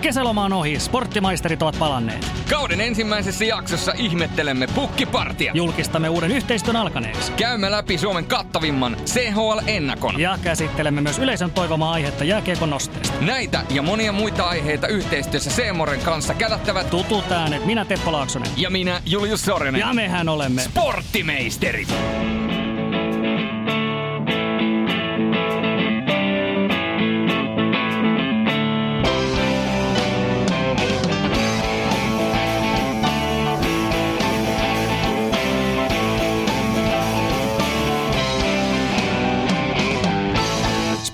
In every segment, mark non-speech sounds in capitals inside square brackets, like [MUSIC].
Kesäloma on ohi, sporttimaisterit ovat palanneet. Kauden ensimmäisessä jaksossa ihmettelemme pukkipartia. Julkistamme uuden yhteistyön alkaneeksi. Käymme läpi Suomen kattavimman CHL-ennakon. Ja käsittelemme myös yleisön toivomaa aihetta jääkiekon nosteesta. Näitä ja monia muita aiheita yhteistyössä Seemoren kanssa kätättävät Tutut äänet, minä Teppo Laaksonen. ja minä Julius Sorinen. Ja mehän olemme. Sporttimeisterit!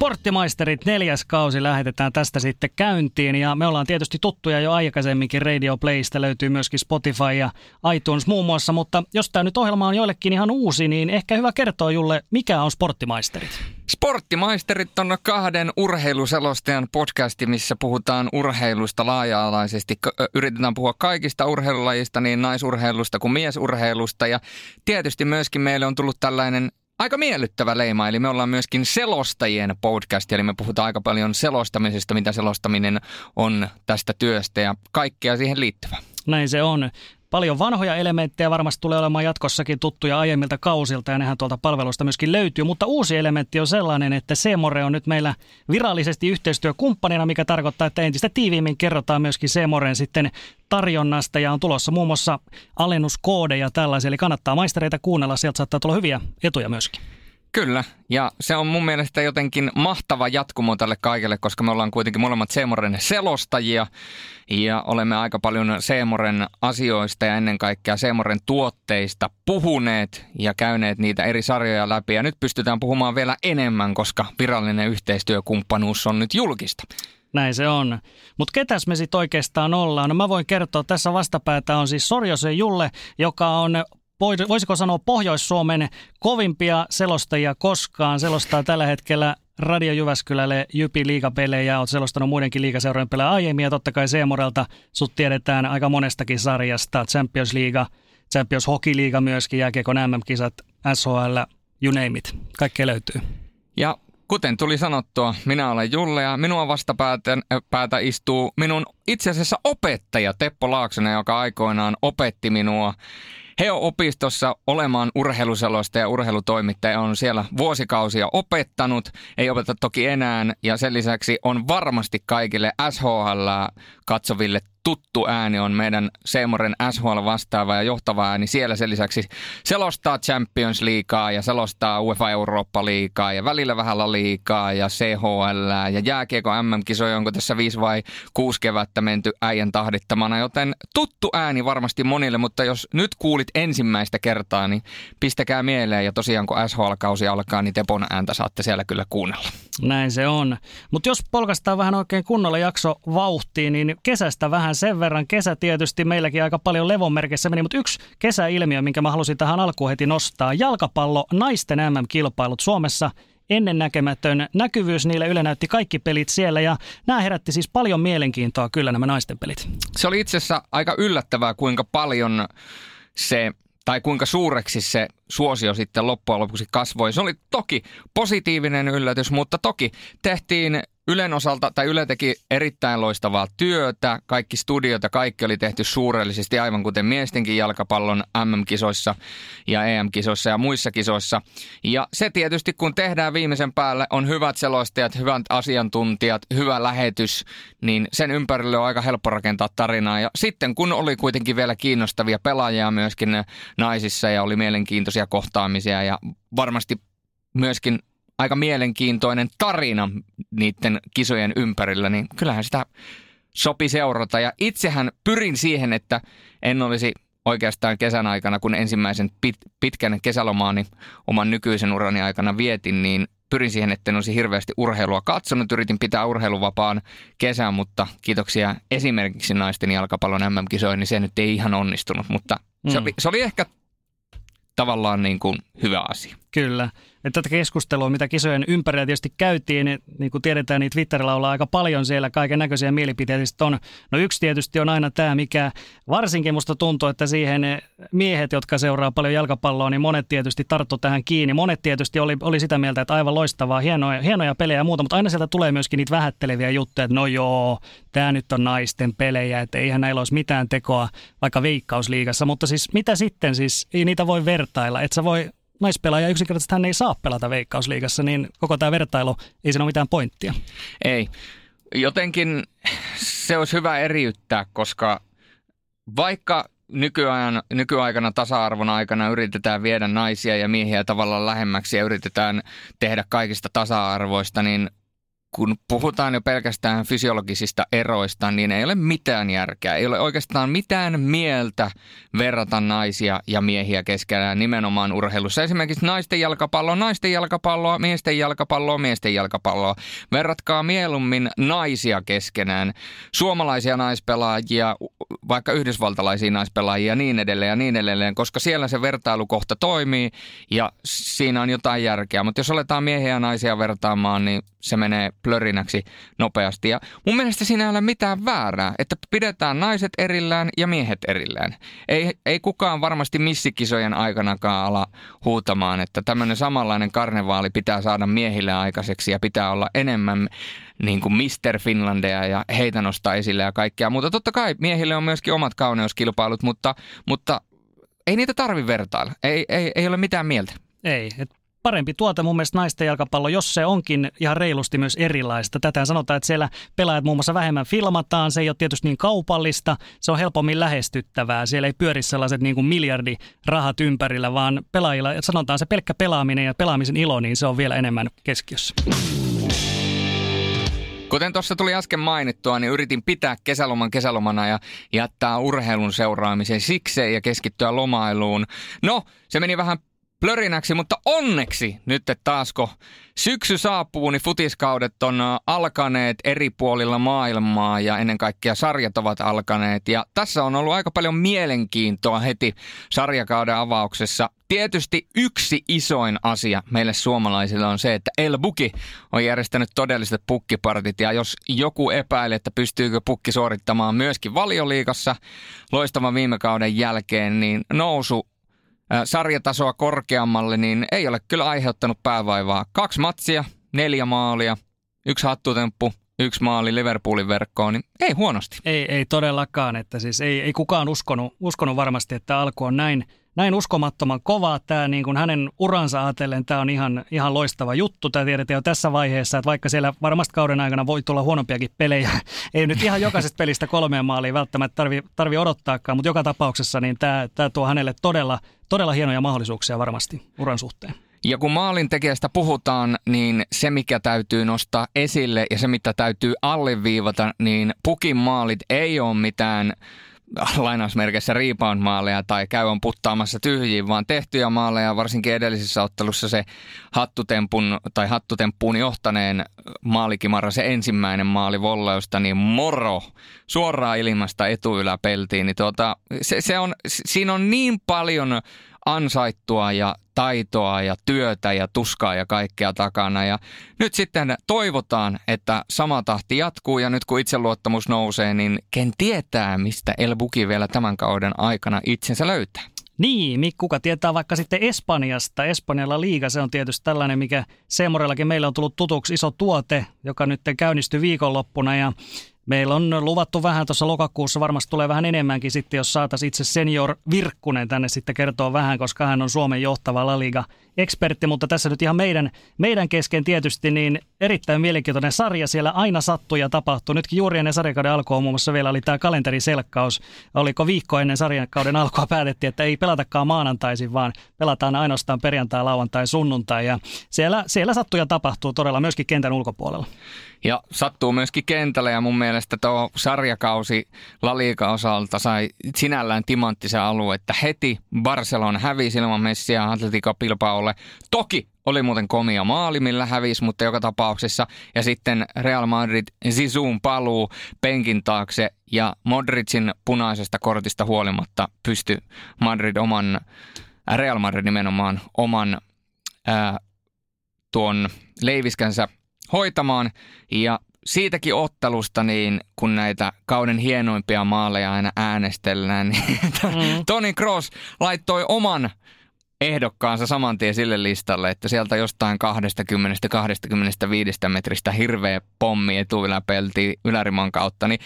Sporttimaisterit neljäs kausi lähetetään tästä sitten käyntiin ja me ollaan tietysti tuttuja jo aikaisemminkin Radio Playsta, löytyy myöskin Spotify ja iTunes muun muassa, mutta jos tämä nyt ohjelma on joillekin ihan uusi, niin ehkä hyvä kertoa Julle, mikä on Sporttimaisterit? Sporttimaisterit on kahden urheiluselostajan podcasti, missä puhutaan urheilusta laaja-alaisesti. Yritetään puhua kaikista urheilulajista, niin naisurheilusta kuin miesurheilusta. Ja tietysti myöskin meille on tullut tällainen aika miellyttävä leima, eli me ollaan myöskin selostajien podcast, eli me puhutaan aika paljon selostamisesta, mitä selostaminen on tästä työstä ja kaikkea siihen liittyvää. Näin se on. Paljon vanhoja elementtejä varmasti tulee olemaan jatkossakin tuttuja aiemmilta kausilta ja nehän tuolta palvelusta myöskin löytyy. Mutta uusi elementti on sellainen, että Seemore on nyt meillä virallisesti yhteistyökumppanina, mikä tarkoittaa, että entistä tiiviimmin kerrotaan myöskin Seemoren sitten tarjonnasta ja on tulossa muun muassa alennuskoodeja tällaisia. Eli kannattaa maistereita kuunnella, sieltä saattaa tulla hyviä etuja myöskin. Kyllä, ja se on mun mielestä jotenkin mahtava jatkumo tälle kaikille, koska me ollaan kuitenkin molemmat Seemoren selostajia ja olemme aika paljon Seemoren asioista ja ennen kaikkea Seemoren tuotteista puhuneet ja käyneet niitä eri sarjoja läpi. Ja nyt pystytään puhumaan vielä enemmän, koska virallinen yhteistyökumppanuus on nyt julkista. Näin se on. Mutta ketäs me sitten oikeastaan ollaan? No mä voin kertoa, tässä vastapäätä on siis Sorjosen Julle, joka on voisiko sanoa Pohjois-Suomen kovimpia selostajia koskaan. Selostaa tällä hetkellä Radio Jyväskylälle Jypi liigapelejä, olet selostanut muidenkin liigaseurojen pelejä aiemmin ja totta kai Seemorelta sut tiedetään aika monestakin sarjasta, Champions League, Champions Hockey League myöskin, jääkiekon MM-kisat, SHL, you name it, kaikkea löytyy. Ja kuten tuli sanottua, minä olen Julle ja minua vastapäätä päätä istuu minun itse asiassa opettaja Teppo Laaksonen, joka aikoinaan opetti minua Heo-opistossa olemaan urheiluselosta ja urheilutoimittaja on siellä vuosikausia opettanut. Ei opeta toki enää ja sen lisäksi on varmasti kaikille SHL katsoville tuttu ääni on meidän Seemoren SHL vastaava ja johtava ääni. Siellä sen lisäksi selostaa Champions Leaguea ja selostaa UEFA Eurooppa liikaa ja välillä vähän liikaa ja CHL ja jääkiekko MM-kisoja, onko tässä viisi vai kuusi kevättä menty äijän tahdittamana, joten tuttu ääni varmasti monille, mutta jos nyt kuulit ensimmäistä kertaa, niin pistäkää mieleen ja tosiaan kun SHL-kausi alkaa, niin Tepon ääntä saatte siellä kyllä kuunnella. Näin se on. Mutta jos polkastaan vähän oikein kunnolla jakso vauhtiin, niin kesästä vähän sen verran. Kesä tietysti meilläkin aika paljon levonmerkissä meni, mutta yksi kesäilmiö, minkä mä halusin tähän alkuun heti nostaa. Jalkapallo naisten MM-kilpailut Suomessa ennennäkemätön näkyvyys niille. Yle näytti kaikki pelit siellä ja nämä herätti siis paljon mielenkiintoa kyllä nämä naisten pelit. Se oli itse asiassa aika yllättävää, kuinka paljon se tai kuinka suureksi se suosio sitten loppujen lopuksi kasvoi. Se oli toki positiivinen yllätys, mutta toki tehtiin Ylen osalta, tai Yle teki erittäin loistavaa työtä. Kaikki studiot ja kaikki oli tehty suurellisesti, aivan kuten miestenkin jalkapallon MM-kisoissa ja EM-kisoissa ja muissa kisoissa. Ja se tietysti, kun tehdään viimeisen päälle, on hyvät selostajat, hyvät asiantuntijat, hyvä lähetys, niin sen ympärille on aika helppo rakentaa tarinaa. Ja sitten kun oli kuitenkin vielä kiinnostavia pelaajia myöskin naisissa ja oli mielenkiintoisia kohtaamisia ja varmasti myöskin aika mielenkiintoinen tarina niiden kisojen ympärillä, niin kyllähän sitä sopi seurata. Ja itsehän pyrin siihen, että en olisi oikeastaan kesän aikana, kun ensimmäisen pit, pitkän kesälomaani oman nykyisen urani aikana vietin, niin pyrin siihen, että en olisi hirveästi urheilua katsonut. Yritin pitää urheiluvapaan kesän, mutta kiitoksia esimerkiksi naisten jalkapallon MM-kisoihin, niin se nyt ei ihan onnistunut. Mutta se, Mm. oli, se oli ehkä tavallaan niin kuin hyvä asia. Kyllä. Että tätä keskustelua, mitä kisojen ympärillä tietysti käytiin, niin, niin kuin tiedetään, niin Twitterillä ollaan aika paljon siellä kaiken näköisiä mielipiteitä on. No yksi tietysti on aina tämä, mikä varsinkin musta tuntuu, että siihen miehet, jotka seuraa paljon jalkapalloa, niin monet tietysti tarttu tähän kiinni. Monet tietysti oli, oli sitä mieltä, että aivan loistavaa, hienoja, hienoja pelejä ja muuta, mutta aina sieltä tulee myöskin niitä vähätteleviä juttuja, että no joo, tämä nyt on naisten pelejä, että eihän näillä olisi mitään tekoa vaikka veikkausliigassa, mutta siis mitä sitten siis, ei niitä voi vertailla, että sä voi naispelaaja yksinkertaisesti hän ei saa pelata Veikkausliigassa, niin koko tämä vertailu, ei siinä ole mitään pointtia. Ei. Jotenkin se olisi hyvä eriyttää, koska vaikka nykyajan, nykyaikana tasa-arvon aikana yritetään viedä naisia ja miehiä tavallaan lähemmäksi ja yritetään tehdä kaikista tasa-arvoista, niin kun puhutaan jo pelkästään fysiologisista eroista, niin ei ole mitään järkeä. Ei ole oikeastaan mitään mieltä verrata naisia ja miehiä keskenään nimenomaan urheilussa. Esimerkiksi naisten jalkapalloa, naisten jalkapalloa, miesten jalkapalloa, miesten jalkapalloa. Verratkaa mieluummin naisia keskenään. Suomalaisia naispelaajia, vaikka yhdysvaltalaisia naispelaajia ja niin edelleen ja niin edelleen, koska siellä se vertailukohta toimii ja siinä on jotain järkeä. Mutta jos aletaan miehiä ja naisia vertaamaan, niin se menee plörinäksi nopeasti. Ja mun mielestä siinä ei ole mitään väärää, että pidetään naiset erillään ja miehet erillään. Ei, ei kukaan varmasti missikisojen aikanakaan ala huutamaan, että tämmöinen samanlainen karnevaali pitää saada miehille aikaiseksi ja pitää olla enemmän niin kuin Mr. Finlandia ja heitä nostaa esille ja kaikkea. Mutta totta kai miehille on myöskin omat kauneuskilpailut, mutta, mutta ei niitä tarvi vertailla. Ei, ei, ei ole mitään mieltä. Ei, et parempi tuote mun mielestä naisten jalkapallo, jos se onkin ihan reilusti myös erilaista. Tätä sanotaan, että siellä pelaajat muun muassa vähemmän filmataan, se ei ole tietysti niin kaupallista, se on helpommin lähestyttävää. Siellä ei pyöri sellaiset niin kuin miljardirahat ympärillä, vaan pelaajilla, sanotaan se pelkkä pelaaminen ja pelaamisen ilo, niin se on vielä enemmän keskiössä. Kuten tuossa tuli äsken mainittua, niin yritin pitää kesäloman kesälomana ja jättää urheilun seuraamisen sikseen ja keskittyä lomailuun. No, se meni vähän plörinäksi, mutta onneksi nyt taasko syksy saapuu, niin futiskaudet on alkaneet eri puolilla maailmaa ja ennen kaikkea sarjat ovat alkaneet. Ja tässä on ollut aika paljon mielenkiintoa heti sarjakauden avauksessa. Tietysti yksi isoin asia meille suomalaisille on se, että El Buki on järjestänyt todelliset pukkipartit. Ja jos joku epäilee, että pystyykö pukki suorittamaan myöskin valioliikassa loistavan viime kauden jälkeen, niin nousu sarjatasoa korkeammalle, niin ei ole kyllä aiheuttanut päävaivaa. Kaksi matsia, neljä maalia, yksi hattutemppu, yksi maali Liverpoolin verkkoon, niin ei huonosti. Ei, ei todellakaan, että siis ei, ei kukaan uskonut, uskonut varmasti, että alku on näin, näin uskomattoman kovaa. Tämä niin kuin hänen uransa ajatellen, tämä on ihan, ihan loistava juttu. Tämä tiedetään jo tässä vaiheessa, että vaikka siellä varmasti kauden aikana voi tulla huonompiakin pelejä, [LAUGHS] ei nyt ihan jokaisesta pelistä kolmeen maaliin välttämättä tarvi, tarvi odottaakaan, mutta joka tapauksessa niin tämä, tämä tuo hänelle todella, todella hienoja mahdollisuuksia varmasti uran suhteen. Ja kun maalintekijästä puhutaan, niin se mikä täytyy nostaa esille ja se mitä täytyy alleviivata, niin pukin maalit ei ole mitään [LAUGHS] lainausmerkeissä rebound-maaleja tai käy on puttaamassa tyhjiin, vaan tehtyjä maaleja, varsinkin edellisessä ottelussa se hattutempun tai hattutemppuun johtaneen maalikimara, se ensimmäinen maali volleusta, niin moro suoraan ilmasta etuyläpeltiin. Niin tuota, se, se on, siinä on niin paljon ansaittua ja taitoa ja työtä ja tuskaa ja kaikkea takana. Ja nyt sitten toivotaan, että sama tahti jatkuu ja nyt kun itseluottamus nousee, niin ken tietää, mistä El Buki vielä tämän kauden aikana itsensä löytää. Niin, kuka tietää vaikka sitten Espanjasta. Espanjalla liiga, se on tietysti tällainen, mikä Seemorellakin meillä on tullut tutuksi iso tuote, joka nyt käynnistyi viikonloppuna ja Meillä on luvattu vähän tuossa lokakuussa, varmasti tulee vähän enemmänkin sitten, jos saataisiin itse senior Virkkunen tänne sitten kertoa vähän, koska hän on Suomen johtava La Liga ekspertti, mutta tässä nyt ihan meidän, meidän kesken tietysti niin erittäin mielenkiintoinen sarja. Siellä aina sattuu ja tapahtuu. Nytkin juuri ennen sarjakauden alkua muun muassa vielä oli tämä kalenteriselkkaus. Oliko viikko ennen sarjakauden alkua päätettiin, että ei pelatakaan maanantaisin, vaan pelataan ainoastaan perjantai, lauantai, sunnuntai. Ja siellä, siellä sattuu ja tapahtuu todella myöskin kentän ulkopuolella. Ja sattuu myöskin kentällä ja mun mielestä tuo sarjakausi Laliikan osalta sai sinällään timanttisen alue, että heti Barcelona hävisi ilman Messiä Atletico Bilbaolle. Toki oli muuten komia maali, millä hävisi, mutta joka tapauksessa. Ja sitten Real Madrid Zizun paluu penkin taakse ja Modricin punaisesta kortista huolimatta pysty Madrid oman, Real Madrid nimenomaan oman ää, tuon leiviskänsä hoitamaan. Ja siitäkin ottelusta, niin kun näitä kauden hienoimpia maaleja aina äänestellään, niin [LAUGHS] mm. Toni Kroos laittoi oman ehdokkaansa saman tien sille listalle, että sieltä jostain 20-25 metristä hirveä pommi etuiläpelti yläriman kautta, niin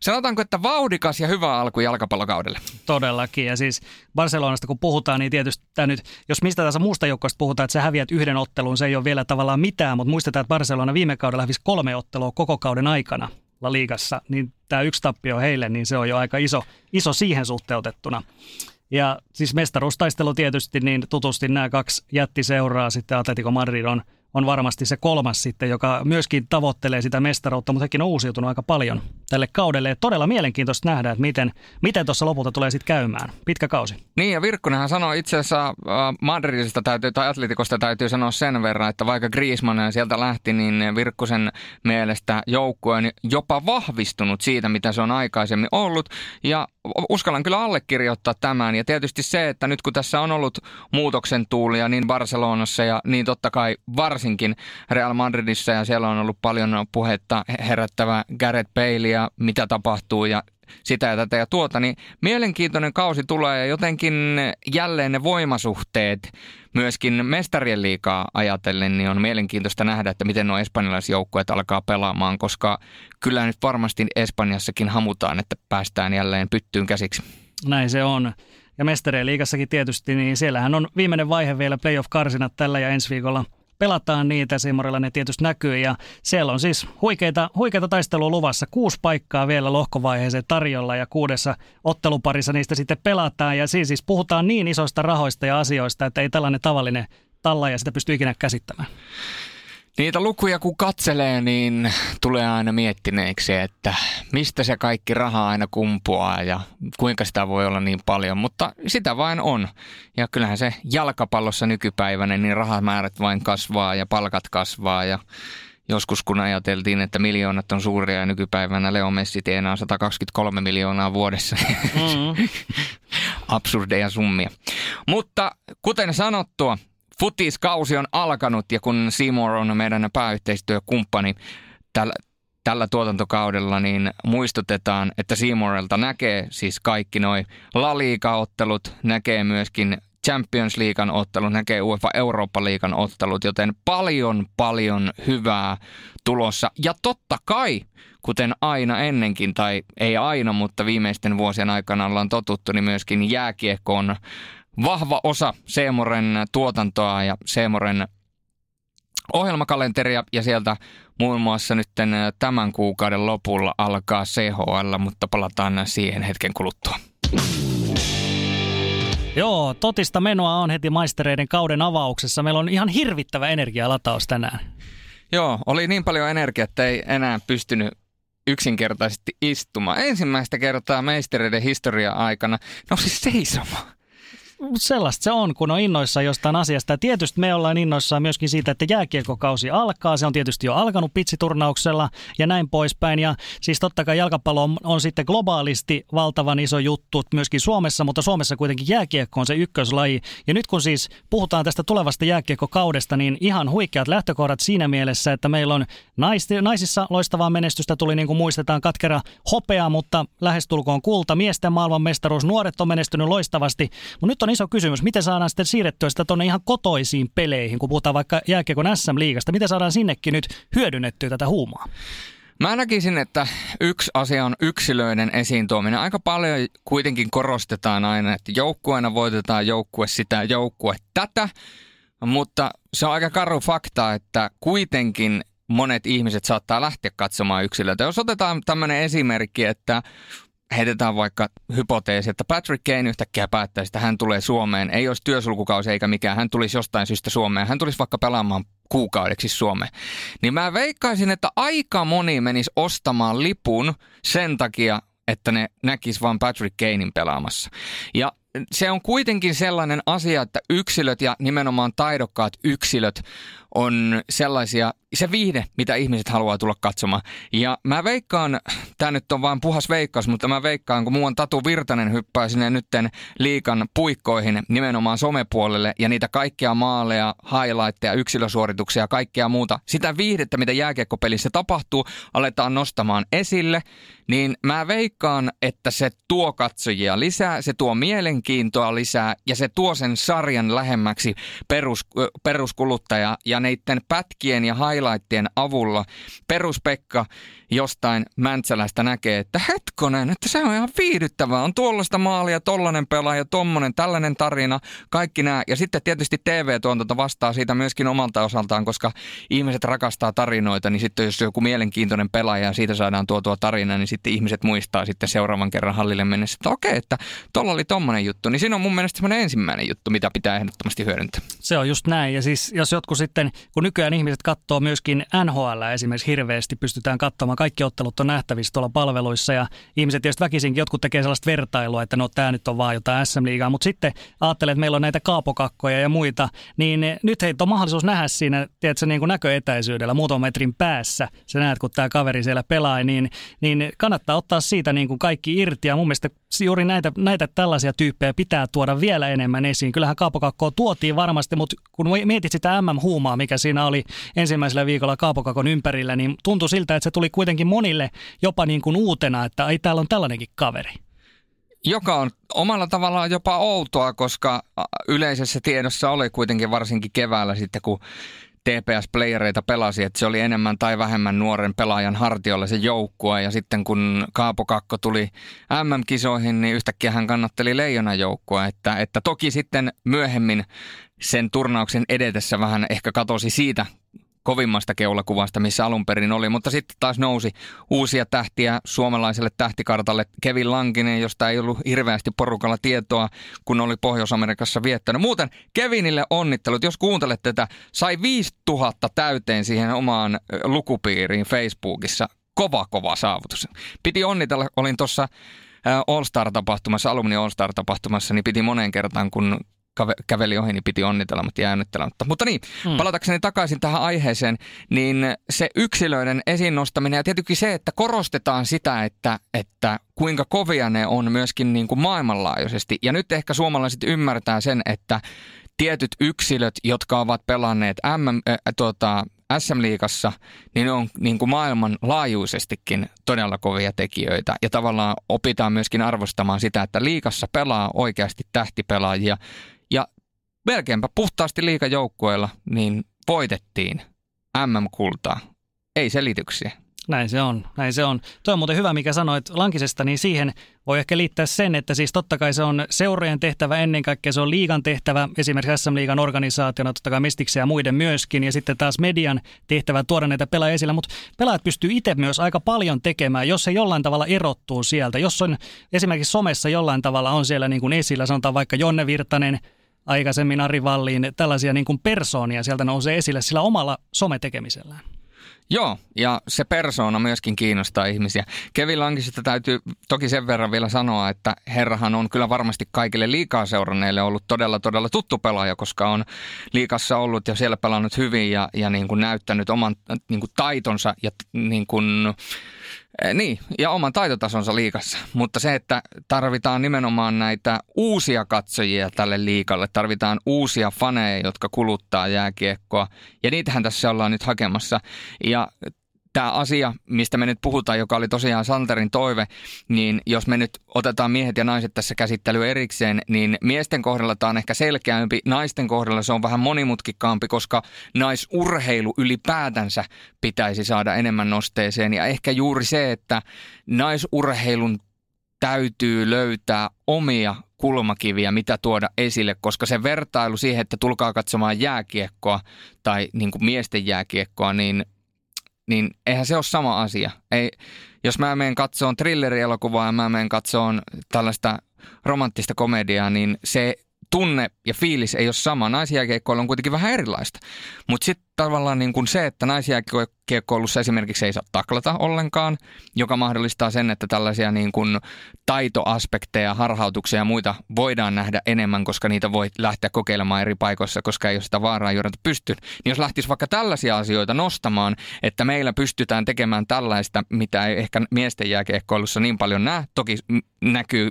sanotaanko, että vauhdikas ja hyvä alku jalkapallokaudelle. Todellakin, ja siis Barcelonasta kun puhutaan, niin tietysti tämä nyt, jos mistä tässä muusta joukkoista puhutaan, että sä häviät yhden ottelun, se ei ole vielä tavallaan mitään, mutta muistetaan, että Barcelona viime kaudella hävisi kolme ottelua koko kauden aikana La Ligassa, niin tämä yksi tappio heille, niin se on jo aika iso, iso siihen suhteutettuna. Ja siis mestaruustaistelu tietysti, niin tutusti nämä kaksi jättiseuraa, sitten Atletico Madrid on – on varmasti se kolmas sitten, joka myöskin tavoittelee sitä mestaruutta, mutta hekin on uusiutunut aika paljon tälle kaudelle. Ja todella mielenkiintoista nähdä, että miten, miten tuossa lopulta tulee sitten käymään. Pitkä kausi. Niin ja Virkkunenhan sanoi itse asiassa äh, Madridista täytyy, tai Atletikosta täytyy sanoa sen verran, että vaikka Griezmann sieltä lähti, niin Virkkusen mielestä joukkue on jopa vahvistunut siitä, mitä se on aikaisemmin ollut. Ja uskallan kyllä allekirjoittaa tämän. Ja tietysti se, että nyt kun tässä on ollut muutoksen tuulia niin Barcelonassa ja niin totta kai varsinkin Real Madridissa ja siellä on ollut paljon puhetta herättävä Gareth Bale ja mitä tapahtuu ja sitä ja tätä ja tuota, niin mielenkiintoinen kausi tulee ja jotenkin jälleen ne voimasuhteet myöskin mestarien liikaa ajatellen, niin on mielenkiintoista nähdä, että miten nuo espanjalaisjoukkueet alkaa pelaamaan, koska kyllä nyt varmasti Espanjassakin hamutaan, että päästään jälleen pyttyyn käsiksi. Näin se on. Ja mestarien liigassakin tietysti, niin siellähän on viimeinen vaihe vielä playoff-karsinat tällä ja ensi viikolla – pelataan niitä, Simorilla ne tietysti näkyy ja siellä on siis huikeita, huikeita taistelua luvassa. Kuusi paikkaa vielä lohkovaiheeseen tarjolla ja kuudessa otteluparissa niistä sitten pelataan ja siis, siis puhutaan niin isoista rahoista ja asioista, että ei tällainen tavallinen talla ja sitä pysty ikinä käsittämään. Niitä lukuja kun katselee, niin tulee aina miettineeksi, että mistä se kaikki raha aina kumpuaa ja kuinka sitä voi olla niin paljon, mutta sitä vain on. Ja kyllähän se jalkapallossa nykypäivänä, niin rahamäärät vain kasvaa ja palkat kasvaa ja joskus kun ajateltiin, että miljoonat on suuria ja nykypäivänä Leo Messi tienaa 123 miljoonaa vuodessa. Mm-hmm. [LAUGHS] Absurdeja summia. Mutta kuten sanottua, Futiskausi on alkanut ja kun Seymour on meidän pääyhteistyökumppani tällä, tällä tuotantokaudella, niin muistutetaan, että Seymourelta näkee siis kaikki noin La Liga-ottelut, näkee myöskin Champions Leaguean ottelut, näkee UEFA Eurooppa-liigan ottelut, joten paljon, paljon hyvää tulossa. Ja totta kai, kuten aina ennenkin, tai ei aina, mutta viimeisten vuosien aikana ollaan totuttu, niin myöskin jääkiekkoon vahva osa Seemoren tuotantoa ja Seemoren ohjelmakalenteria ja sieltä muun muassa nyt tämän kuukauden lopulla alkaa CHL, mutta palataan siihen hetken kuluttua. Joo, totista menoa on heti maistereiden kauden avauksessa. Meillä on ihan hirvittävä energialataus tänään. Joo, oli niin paljon energiaa, että ei enää pystynyt yksinkertaisesti istumaan. Ensimmäistä kertaa meistereiden historia aikana nousi seisomaan sellaista se on, kun on innoissa jostain asiasta. Ja tietysti me ollaan innoissaan myöskin siitä, että jääkiekokausi alkaa. Se on tietysti jo alkanut pitsiturnauksella ja näin poispäin. Ja siis totta kai jalkapallo on, on sitten globaalisti valtavan iso juttu myöskin Suomessa, mutta Suomessa kuitenkin jääkiekko on se ykköslaji. Ja nyt kun siis puhutaan tästä tulevasta jääkiekkokaudesta, niin ihan huikeat lähtökohdat siinä mielessä, että meillä on nais, naisissa loistavaa menestystä. Tuli niin kuin muistetaan katkera hopea, mutta lähestulkoon kulta. Miesten maailmanmestaruus, nuoret on menestynyt loistavasti. Mutta nyt on iso kysymys, miten saadaan sitten siirrettyä sitä tuonne ihan kotoisiin peleihin, kun puhutaan vaikka jääkiekon SM-liigasta. Miten saadaan sinnekin nyt hyödynnettyä tätä huumaa? Mä näkisin, että yksi asia on yksilöiden esiin tuominen. Aika paljon kuitenkin korostetaan aina, että joukkueena voitetaan joukkue sitä, joukkue tätä. Mutta se on aika karu fakta, että kuitenkin monet ihmiset saattaa lähteä katsomaan yksilöitä. Jos otetaan tämmöinen esimerkki, että heitetään vaikka hypoteesi, että Patrick Kane yhtäkkiä päättäisi, että hän tulee Suomeen, ei olisi työsulkukausi eikä mikään, hän tulisi jostain syystä Suomeen, hän tulisi vaikka pelaamaan kuukaudeksi Suomeen. Niin mä veikkaisin, että aika moni menisi ostamaan lipun sen takia, että ne näkis vain Patrick Kanein pelaamassa. Ja se on kuitenkin sellainen asia, että yksilöt ja nimenomaan taidokkaat yksilöt on sellaisia, se viihde, mitä ihmiset haluaa tulla katsomaan. Ja mä veikkaan, tämä nyt on vain puhas veikkaus, mutta mä veikkaan, kun muuan Tatu Virtanen hyppää sinne nytten liikan puikkoihin nimenomaan somepuolelle ja niitä kaikkia maaleja, highlightteja, yksilösuorituksia ja kaikkea muuta. Sitä viihdettä, mitä jääkiekkopelissä tapahtuu, aletaan nostamaan esille niin mä veikkaan, että se tuo katsojia lisää, se tuo mielenkiintoa lisää ja se tuo sen sarjan lähemmäksi perus, peruskuluttaja ja neiden pätkien ja highlightien avulla. Peruspekka jostain Mäntsälästä näkee, että hetkonen, että se on ihan viihdyttävää. On tuollaista maalia, tollainen pelaaja, tommonen, tällainen tarina, kaikki nämä. Ja sitten tietysti TV-tuotanto vastaa siitä myöskin omalta osaltaan, koska ihmiset rakastaa tarinoita, niin sitten jos joku mielenkiintoinen pelaaja ja siitä saadaan tuotua tarina, niin sitten ihmiset muistaa sitten seuraavan kerran hallille mennessä, että okei, että tuolla oli tommonen juttu. Niin siinä on mun mielestä semmoinen ensimmäinen juttu, mitä pitää ehdottomasti hyödyntää. Se on just näin. Ja siis jos jotkut sitten, kun nykyään ihmiset katsoo myöskin NHL esimerkiksi hirveästi, pystytään katsomaan, kaikki ottelut on nähtävissä tuolla palveluissa ja ihmiset tietysti väkisinkin, jotkut tekee sellaista vertailua, että no tämä nyt on vaan jotain SM-liigaa, mutta sitten ajattelee, että meillä on näitä kaapokakkoja ja muita, niin nyt heitä on mahdollisuus nähdä siinä, tiedätkö, niin kuin näköetäisyydellä muutaman metrin päässä, sä näet, kun tämä kaveri siellä pelaa, niin, niin kannattaa ottaa siitä niin kuin kaikki irti ja mun mielestä juuri näitä, näitä tällaisia tyyppejä pitää tuoda vielä enemmän esiin. Kyllähän kaapokakkoa tuotiin varmasti, mutta kun mietit sitä MM-huumaa, mikä siinä oli ensimmäisellä viikolla kaapokakon ympärillä, niin tuntui siltä, että se tuli kuitenkin monille jopa niin kuin uutena, että ai täällä on tällainenkin kaveri. Joka on omalla tavallaan jopa outoa, koska yleisessä tiedossa oli kuitenkin varsinkin keväällä sitten, kun TPS-playereita pelasi, että se oli enemmän tai vähemmän nuoren pelaajan hartiolla se joukkue. Ja sitten kun Kaapo Kakko tuli MM-kisoihin, niin yhtäkkiä hän kannatteli Leijonan joukkoa. Että, että toki sitten myöhemmin sen turnauksen edetessä vähän ehkä katosi siitä kovimmasta keulakuvasta, missä alun perin oli, mutta sitten taas nousi uusia tähtiä suomalaiselle tähtikartalle. Kevin Lankinen, josta ei ollut hirveästi porukalla tietoa, kun oli Pohjois-Amerikassa viettänyt. Muuten Kevinille onnittelut, jos kuuntelet tätä, sai 5000 täyteen siihen omaan lukupiiriin Facebookissa. Kova, kova saavutus. Piti onnitella, olin tuossa All Star-tapahtumassa, Alumni All Star-tapahtumassa, niin piti moneen kertaan, kun käveli ohi, niin piti onnitella, mutta jäi onnittelematta. Mutta niin, hmm. palatakseni takaisin tähän aiheeseen, niin se yksilöiden esiin nostaminen ja tietenkin se, että korostetaan sitä, että, että kuinka kovia ne on myöskin niin kuin maailmanlaajuisesti. Ja nyt ehkä suomalaiset ymmärtää sen, että tietyt yksilöt, jotka ovat pelanneet MM, äh, tuota, SM-liigassa, niin ne on niin kuin maailmanlaajuisestikin todella kovia tekijöitä. Ja tavallaan opitaan myöskin arvostamaan sitä, että liikassa pelaa oikeasti tähtipelaajia, melkeinpä puhtaasti liikajoukkueella niin voitettiin MM-kultaa. Ei selityksiä. Näin se on, näin se on. Tuo on muuten hyvä, mikä sanoit Lankisesta, niin siihen voi ehkä liittää sen, että siis totta kai se on seurojen tehtävä ennen kaikkea, se on liigan tehtävä, esimerkiksi SM-liigan organisaationa, totta kai Mestiksen ja muiden myöskin, ja sitten taas median tehtävä tuoda näitä pelaajia esille, mutta pelaajat pystyy itse myös aika paljon tekemään, jos se jollain tavalla erottuu sieltä. Jos on esimerkiksi somessa jollain tavalla on siellä niin kuin esillä, sanotaan vaikka Jonne Virtanen, aikaisemmin Ari Valliin, tällaisia niin kuin persoonia sieltä nousee esille sillä omalla sometekemisellään. Joo, ja se persoona myöskin kiinnostaa ihmisiä. Kevin Lankisesta täytyy toki sen verran vielä sanoa, että herrahan on kyllä varmasti kaikille liikaa seuranneille ollut todella, todella tuttu pelaaja, koska on liikassa ollut ja siellä pelannut hyvin ja, ja niin kuin näyttänyt oman niin kuin taitonsa ja niin kuin, niin, ja oman taitotasonsa liikassa. Mutta se, että tarvitaan nimenomaan näitä uusia katsojia tälle liikalle, tarvitaan uusia faneja, jotka kuluttaa jääkiekkoa. Ja niitähän tässä ollaan nyt hakemassa. Ja tämä asia, mistä me nyt puhutaan, joka oli tosiaan Santerin toive, niin jos me nyt otetaan miehet ja naiset tässä käsittely erikseen, niin miesten kohdalla tämä on ehkä selkeämpi, naisten kohdalla se on vähän monimutkikkaampi, koska naisurheilu ylipäätänsä pitäisi saada enemmän nosteeseen. Ja ehkä juuri se, että naisurheilun täytyy löytää omia kulmakiviä, mitä tuoda esille, koska se vertailu siihen, että tulkaa katsomaan jääkiekkoa tai niin kuin miesten jääkiekkoa, niin niin eihän se ole sama asia. Ei, jos mä menen katsoon thrillerielokuvaa ja mä menen katsoon tällaista romanttista komediaa, niin se tunne ja fiilis ei ole sama. Naisjääkiekkoilu on kuitenkin vähän erilaista. Mutta sitten tavallaan niin kuin se, että naisjääkiekkoilussa esimerkiksi ei saa taklata ollenkaan, joka mahdollistaa sen, että tällaisia niin kuin taitoaspekteja, harhautuksia ja muita voidaan nähdä enemmän, koska niitä voi lähteä kokeilemaan eri paikoissa, koska ei ole sitä vaaraa juurenta pystyyn. Niin jos lähtisi vaikka tällaisia asioita nostamaan, että meillä pystytään tekemään tällaista, mitä ei ehkä miesten jääkiekkoilussa niin paljon näe, toki näkyy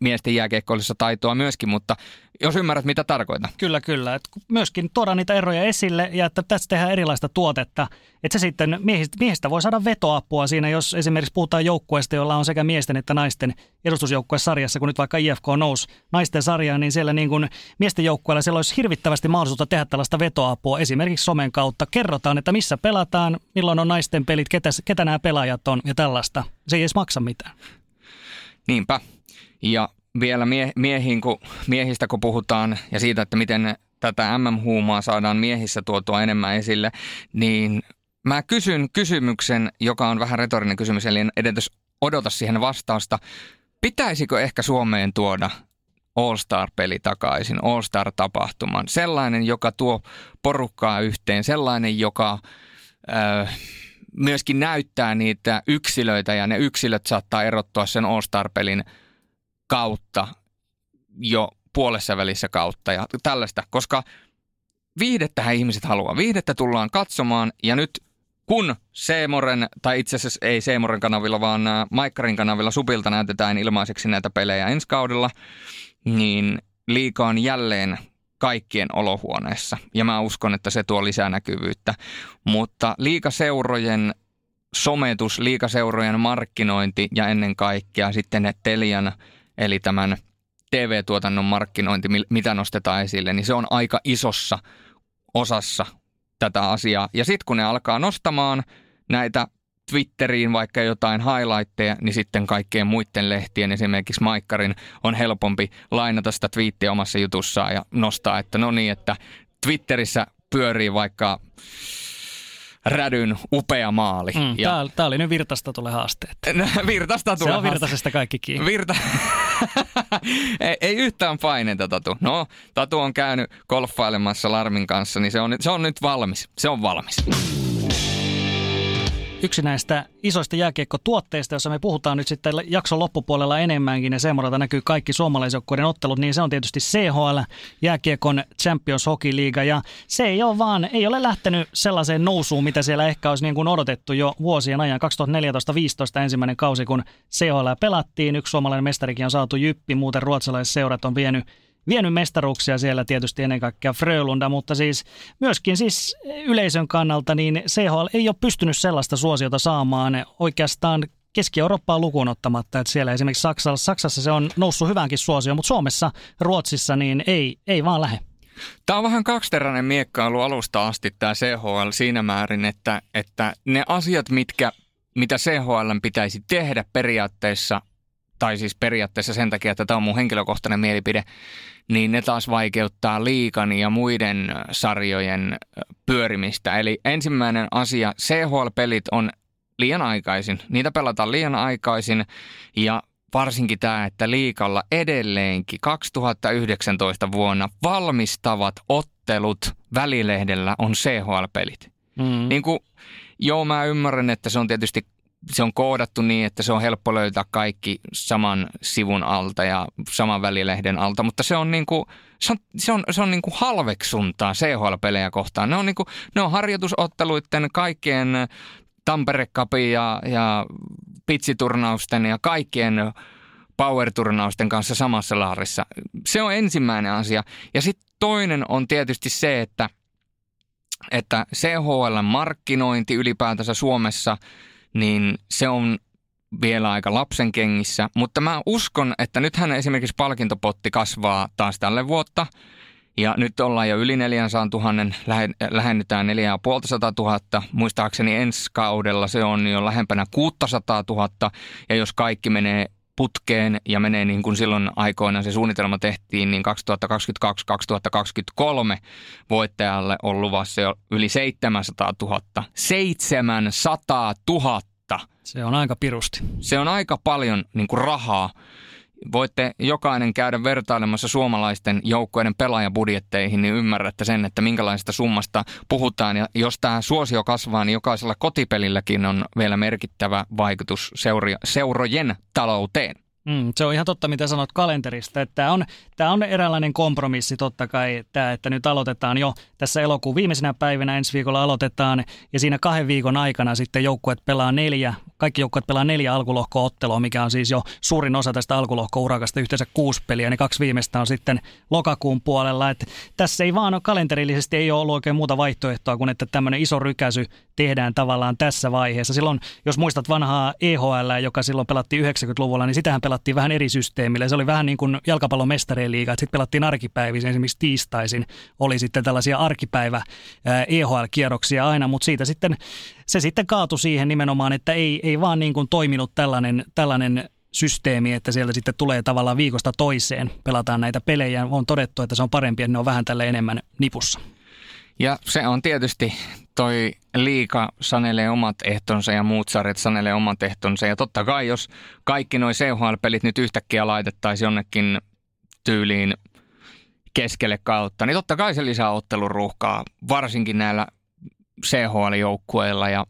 miesten jääkiekkoilussa taitoa myöskin, mutta jos ymmärrät, mitä tarkoitan. Kyllä, kyllä. Et myöskin tuodaan niitä eroja esille ja että tässä tehdään erilaista tuotetta. Että se sitten miehistä, miehistä voi saada vetoapua siinä, jos esimerkiksi puhutaan joukkueesta, jolla on sekä miesten että naisten edustusjoukkuesarjassa, kun nyt vaikka IFK nousi naisten sarjaan, niin siellä niin kuin miesten joukkueella siellä olisi hirvittävästi mahdollisuutta tehdä tällaista vetoapua esimerkiksi somen kautta. Kerrotaan, että missä pelataan, milloin on naisten pelit, ketä, ketä nämä pelaajat on ja tällaista. Se ei edes maksa mitään. Niinpä. Ja vielä mie- miehiin, kun, miehistä kun puhutaan ja siitä, että miten tätä MM-huumaa saadaan miehissä tuotua enemmän esille, niin mä kysyn kysymyksen, joka on vähän retorinen kysymys, eli en edes odota siihen vastausta. Pitäisikö ehkä Suomeen tuoda All-Star-peli takaisin, All-Star-tapahtuman, sellainen, joka tuo porukkaa yhteen, sellainen, joka... Äh, myöskin näyttää niitä yksilöitä ja ne yksilöt saattaa erottua sen All-Star-pelin kautta jo puolessa välissä kautta ja tällaista, koska viihdettähän ihmiset haluaa. Viihdettä tullaan katsomaan ja nyt kun Seemoren, tai itse asiassa ei Seemoren kanavilla, vaan äh, Maikkarin kanavilla Supilta näytetään ilmaiseksi näitä pelejä ensi kaudella, niin liika on jälleen kaikkien olohuoneessa. Ja mä uskon, että se tuo lisää näkyvyyttä. Mutta liikaseurojen sometus, liikaseurojen markkinointi ja ennen kaikkea sitten ne Telian – eli tämän TV-tuotannon markkinointi, mitä nostetaan esille, niin se on aika isossa osassa tätä asiaa. Ja sitten kun ne alkaa nostamaan näitä Twitteriin vaikka jotain highlightteja, niin sitten kaikkien muiden lehtien, esimerkiksi Maikkarin, on helpompi lainata sitä twiittiä omassa jutussaan ja nostaa, että no niin, että Twitterissä pyörii vaikka rädyn upea maali. Mm, ja... Tämä oli nyt Virtasta tulee haasteet. [LAUGHS] virtasta tulee Se on Virtasesta kaikki kiinni. Virta... [LAUGHS] ei, ei yhtään paineita Tatu. No, Tatu on käynyt golfailemassa Larmin kanssa, niin se on, se on nyt valmis. Se on valmis yksi näistä isoista jääkiekkotuotteista, jossa me puhutaan nyt sitten jakson loppupuolella enemmänkin, ja Seemoralta näkyy kaikki suomalaisjoukkueiden ottelut, niin se on tietysti CHL, jääkiekon Champions Hockey League, ja se ei ole vaan, ei ole lähtenyt sellaiseen nousuun, mitä siellä ehkä olisi niin kuin odotettu jo vuosien ajan. 2014-2015 ensimmäinen kausi, kun CHL pelattiin, yksi suomalainen mestarikin on saatu jyppi, muuten ruotsalaiset seurat on vienyt vienyt mestaruuksia siellä tietysti ennen kaikkea Frölunda, mutta siis myöskin siis yleisön kannalta niin CHL ei ole pystynyt sellaista suosiota saamaan oikeastaan Keski-Eurooppaa lukuun ottamatta, että siellä esimerkiksi Saksassa, Saksassa se on noussut hyvänkin suosio, mutta Suomessa, Ruotsissa niin ei, ei vaan lähde. Tämä on vähän kaksiteräinen miekka ollut alusta asti tämä CHL siinä määrin, että, että ne asiat, mitkä, mitä CHL pitäisi tehdä periaatteessa tai siis periaatteessa sen takia, että tämä on mun henkilökohtainen mielipide, niin ne taas vaikeuttaa liikan ja muiden sarjojen pyörimistä. Eli ensimmäinen asia, CHL-pelit on liian aikaisin. Niitä pelataan liian aikaisin ja varsinkin tämä, että liikalla edelleenkin 2019 vuonna valmistavat ottelut välilehdellä on CHL-pelit. Mm. Niin kuin, joo, mä ymmärrän, että se on tietysti se on koodattu niin, että se on helppo löytää kaikki saman sivun alta ja saman välilehden alta, mutta se on niin kuin, se on, se on, se on niin kuin halveksuntaa CHL-pelejä kohtaan. Ne on, niin kuin, ne on harjoitusotteluiden kaikkien Tampere ja, ja pitsiturnausten ja kaikkien power-turnausten kanssa samassa laarissa. Se on ensimmäinen asia. Ja sitten toinen on tietysti se, että, että CHL-markkinointi ylipäätänsä Suomessa – niin se on vielä aika lapsen kengissä, mutta mä uskon, että nythän esimerkiksi palkintopotti kasvaa taas tälle vuotta. Ja nyt ollaan jo yli 400 000, lähennytään 450 000. Muistaakseni ensi kaudella se on jo lähempänä 600 000. Ja jos kaikki menee putkeen ja menee niin kuin silloin aikoina se suunnitelma tehtiin, niin 2022-2023 voittajalle on luvassa jo yli 700 000. 700 000! Se on aika pirusti. Se on aika paljon niin kuin rahaa. Voitte jokainen käydä vertailemassa suomalaisten joukkueiden pelaajabudjetteihin, niin ymmärrätte sen, että minkälaista summasta puhutaan. Ja jos tämä suosio kasvaa, niin jokaisella kotipelilläkin on vielä merkittävä vaikutus seurojen talouteen. Mm, se on ihan totta, mitä sanot kalenterista. Että tämä, on, tämä on eräänlainen kompromissi totta kai, tämä, että nyt aloitetaan jo tässä elokuun viimeisenä päivinä, ensi viikolla aloitetaan, ja siinä kahden viikon aikana sitten joukkueet pelaa neljä, kaikki joukkueet pelaa neljä alkulohko-ottelua, mikä on siis jo suurin osa tästä alkulohko-urakasta, yhteensä kuusi peliä, niin kaksi viimeistä on sitten lokakuun puolella. Että tässä ei vaan ole kalenterillisesti ei ole ollut oikein muuta vaihtoehtoa kuin, että tämmöinen iso rykäsy tehdään tavallaan tässä vaiheessa. Silloin, jos muistat vanhaa EHL, joka silloin pelattiin 90-luvulla, niin sitähän pelattiin vähän eri systeemillä. Se oli vähän niin kuin jalkapallon mestarien liiga, että sitten pelattiin arkipäivisin, esimerkiksi tiistaisin oli sitten tällaisia arkipäivä EHL-kierroksia aina, mutta siitä sitten, se sitten kaatui siihen nimenomaan, että ei, ei vaan niin kuin toiminut tällainen, tällainen systeemi, että siellä sitten tulee tavallaan viikosta toiseen, pelataan näitä pelejä. On todettu, että se on parempi, että ne on vähän tälle enemmän nipussa. Ja se on tietysti toi liika sanelee omat ehtonsa ja muut sarjat sanelee omat ehtonsa. Ja totta kai, jos kaikki nuo CHL-pelit nyt yhtäkkiä laitettaisiin jonnekin tyyliin keskelle kautta, niin totta kai se lisää otteluruuhkaa, varsinkin näillä CHL-joukkueilla. Ja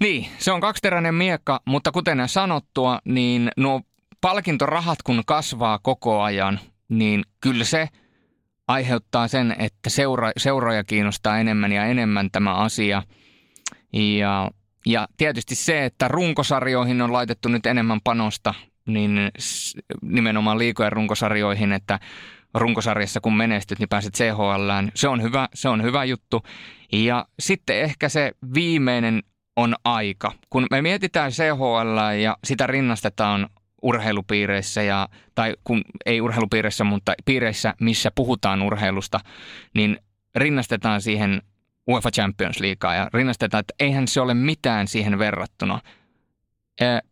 niin, se on kaksiteräinen miekka, mutta kuten sanottua, niin nuo palkintorahat kun kasvaa koko ajan, niin kyllä se – aiheuttaa sen, että seura, seuroja kiinnostaa enemmän ja enemmän tämä asia. Ja, ja tietysti se, että runkosarjoihin on laitettu nyt enemmän panosta, niin nimenomaan liikojen runkosarjoihin, että runkosarjassa kun menestyt, niin pääset CHLään. Se on hyvä, se on hyvä juttu. Ja sitten ehkä se viimeinen on aika. Kun me mietitään CHL ja sitä rinnastetaan urheilupiireissä, ja, tai kun ei urheilupiireissä, mutta piireissä, missä puhutaan urheilusta, niin rinnastetaan siihen UEFA Champions Leaguea ja rinnastetaan, että eihän se ole mitään siihen verrattuna.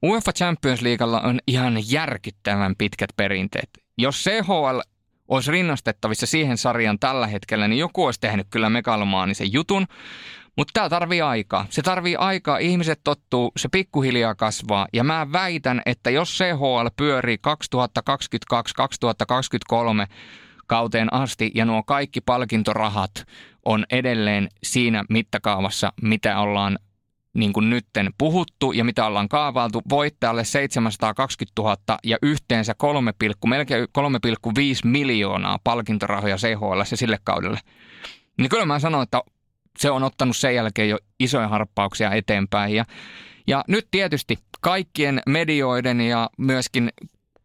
UEFA Champions Leaguella on ihan järkyttävän pitkät perinteet. Jos CHL olisi rinnastettavissa siihen sarjaan tällä hetkellä, niin joku olisi tehnyt kyllä megalomaanisen jutun. Mutta tämä tarvii aikaa. Se tarvii aikaa, ihmiset tottuu, se pikkuhiljaa kasvaa. Ja mä väitän, että jos CHL pyörii 2022-2023 kauteen asti ja nuo kaikki palkintorahat on edelleen siinä mittakaavassa, mitä ollaan niin kuin nytten puhuttu ja mitä ollaan kaavailtu, voittajalle 720 000 ja yhteensä 3, melkein 3,5 miljoonaa palkintorahoja CHL sille kaudelle. Niin kyllä mä sanon, että se on ottanut sen jälkeen jo isoja harppauksia eteenpäin. Ja, ja nyt tietysti kaikkien medioiden ja myöskin,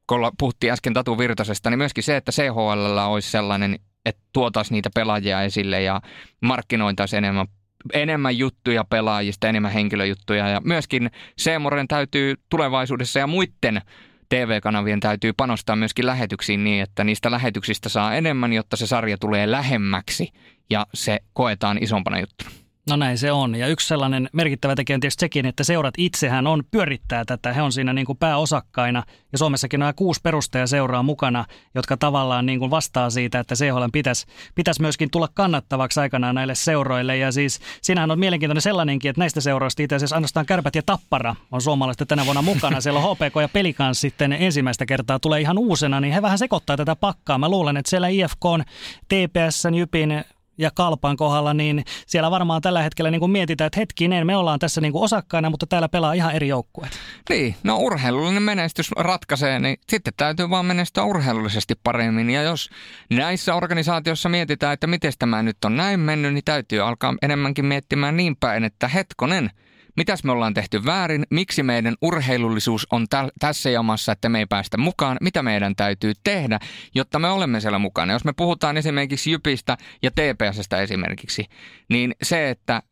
kun puhuttiin äsken Tatu Virtasesta, niin myöskin se, että CHL olisi sellainen, että tuotaisiin niitä pelaajia esille ja markkinoitaisiin enemmän enemmän juttuja pelaajista, enemmän henkilöjuttuja ja myöskin Seemoren täytyy tulevaisuudessa ja muiden TV-kanavien täytyy panostaa myöskin lähetyksiin niin, että niistä lähetyksistä saa enemmän, jotta se sarja tulee lähemmäksi ja se koetaan isompana juttuna. No näin se on. Ja yksi sellainen merkittävä tekijä on tietysti sekin, että seurat itsehän on pyörittää tätä. He on siinä niin kuin pääosakkaina. Ja Suomessakin nämä kuusi perustajaseuraa mukana, jotka tavallaan niin kuin vastaa siitä, että CHL pitäisi, pitäisi myöskin tulla kannattavaksi aikanaan näille seuroille. Ja siis siinähän on mielenkiintoinen sellainenkin, että näistä seuroista itse asiassa ainoastaan Kärpät ja Tappara on suomalaista tänä vuonna mukana. Siellä on HPK ja Pelikans sitten ensimmäistä kertaa tulee ihan uusena, niin he vähän sekoittaa tätä pakkaa. Mä luulen, että siellä IFK on TPS, Jypin, ja Kalpan kohdalla, niin siellä varmaan tällä hetkellä niin kuin mietitään, että hetkinen, me ollaan tässä niin kuin osakkaina, mutta täällä pelaa ihan eri joukkueet. Niin, no urheilullinen menestys ratkaisee, niin sitten täytyy vaan menestyä urheilullisesti paremmin. Ja jos näissä organisaatioissa mietitään, että miten tämä nyt on näin mennyt, niin täytyy alkaa enemmänkin miettimään niin päin, että hetkonen – mitäs me ollaan tehty väärin, miksi meidän urheilullisuus on tä- tässä jamassa, että me ei päästä mukaan, mitä meidän täytyy tehdä, jotta me olemme siellä mukana. Jos me puhutaan esimerkiksi Jypistä ja TPSstä esimerkiksi, niin se, että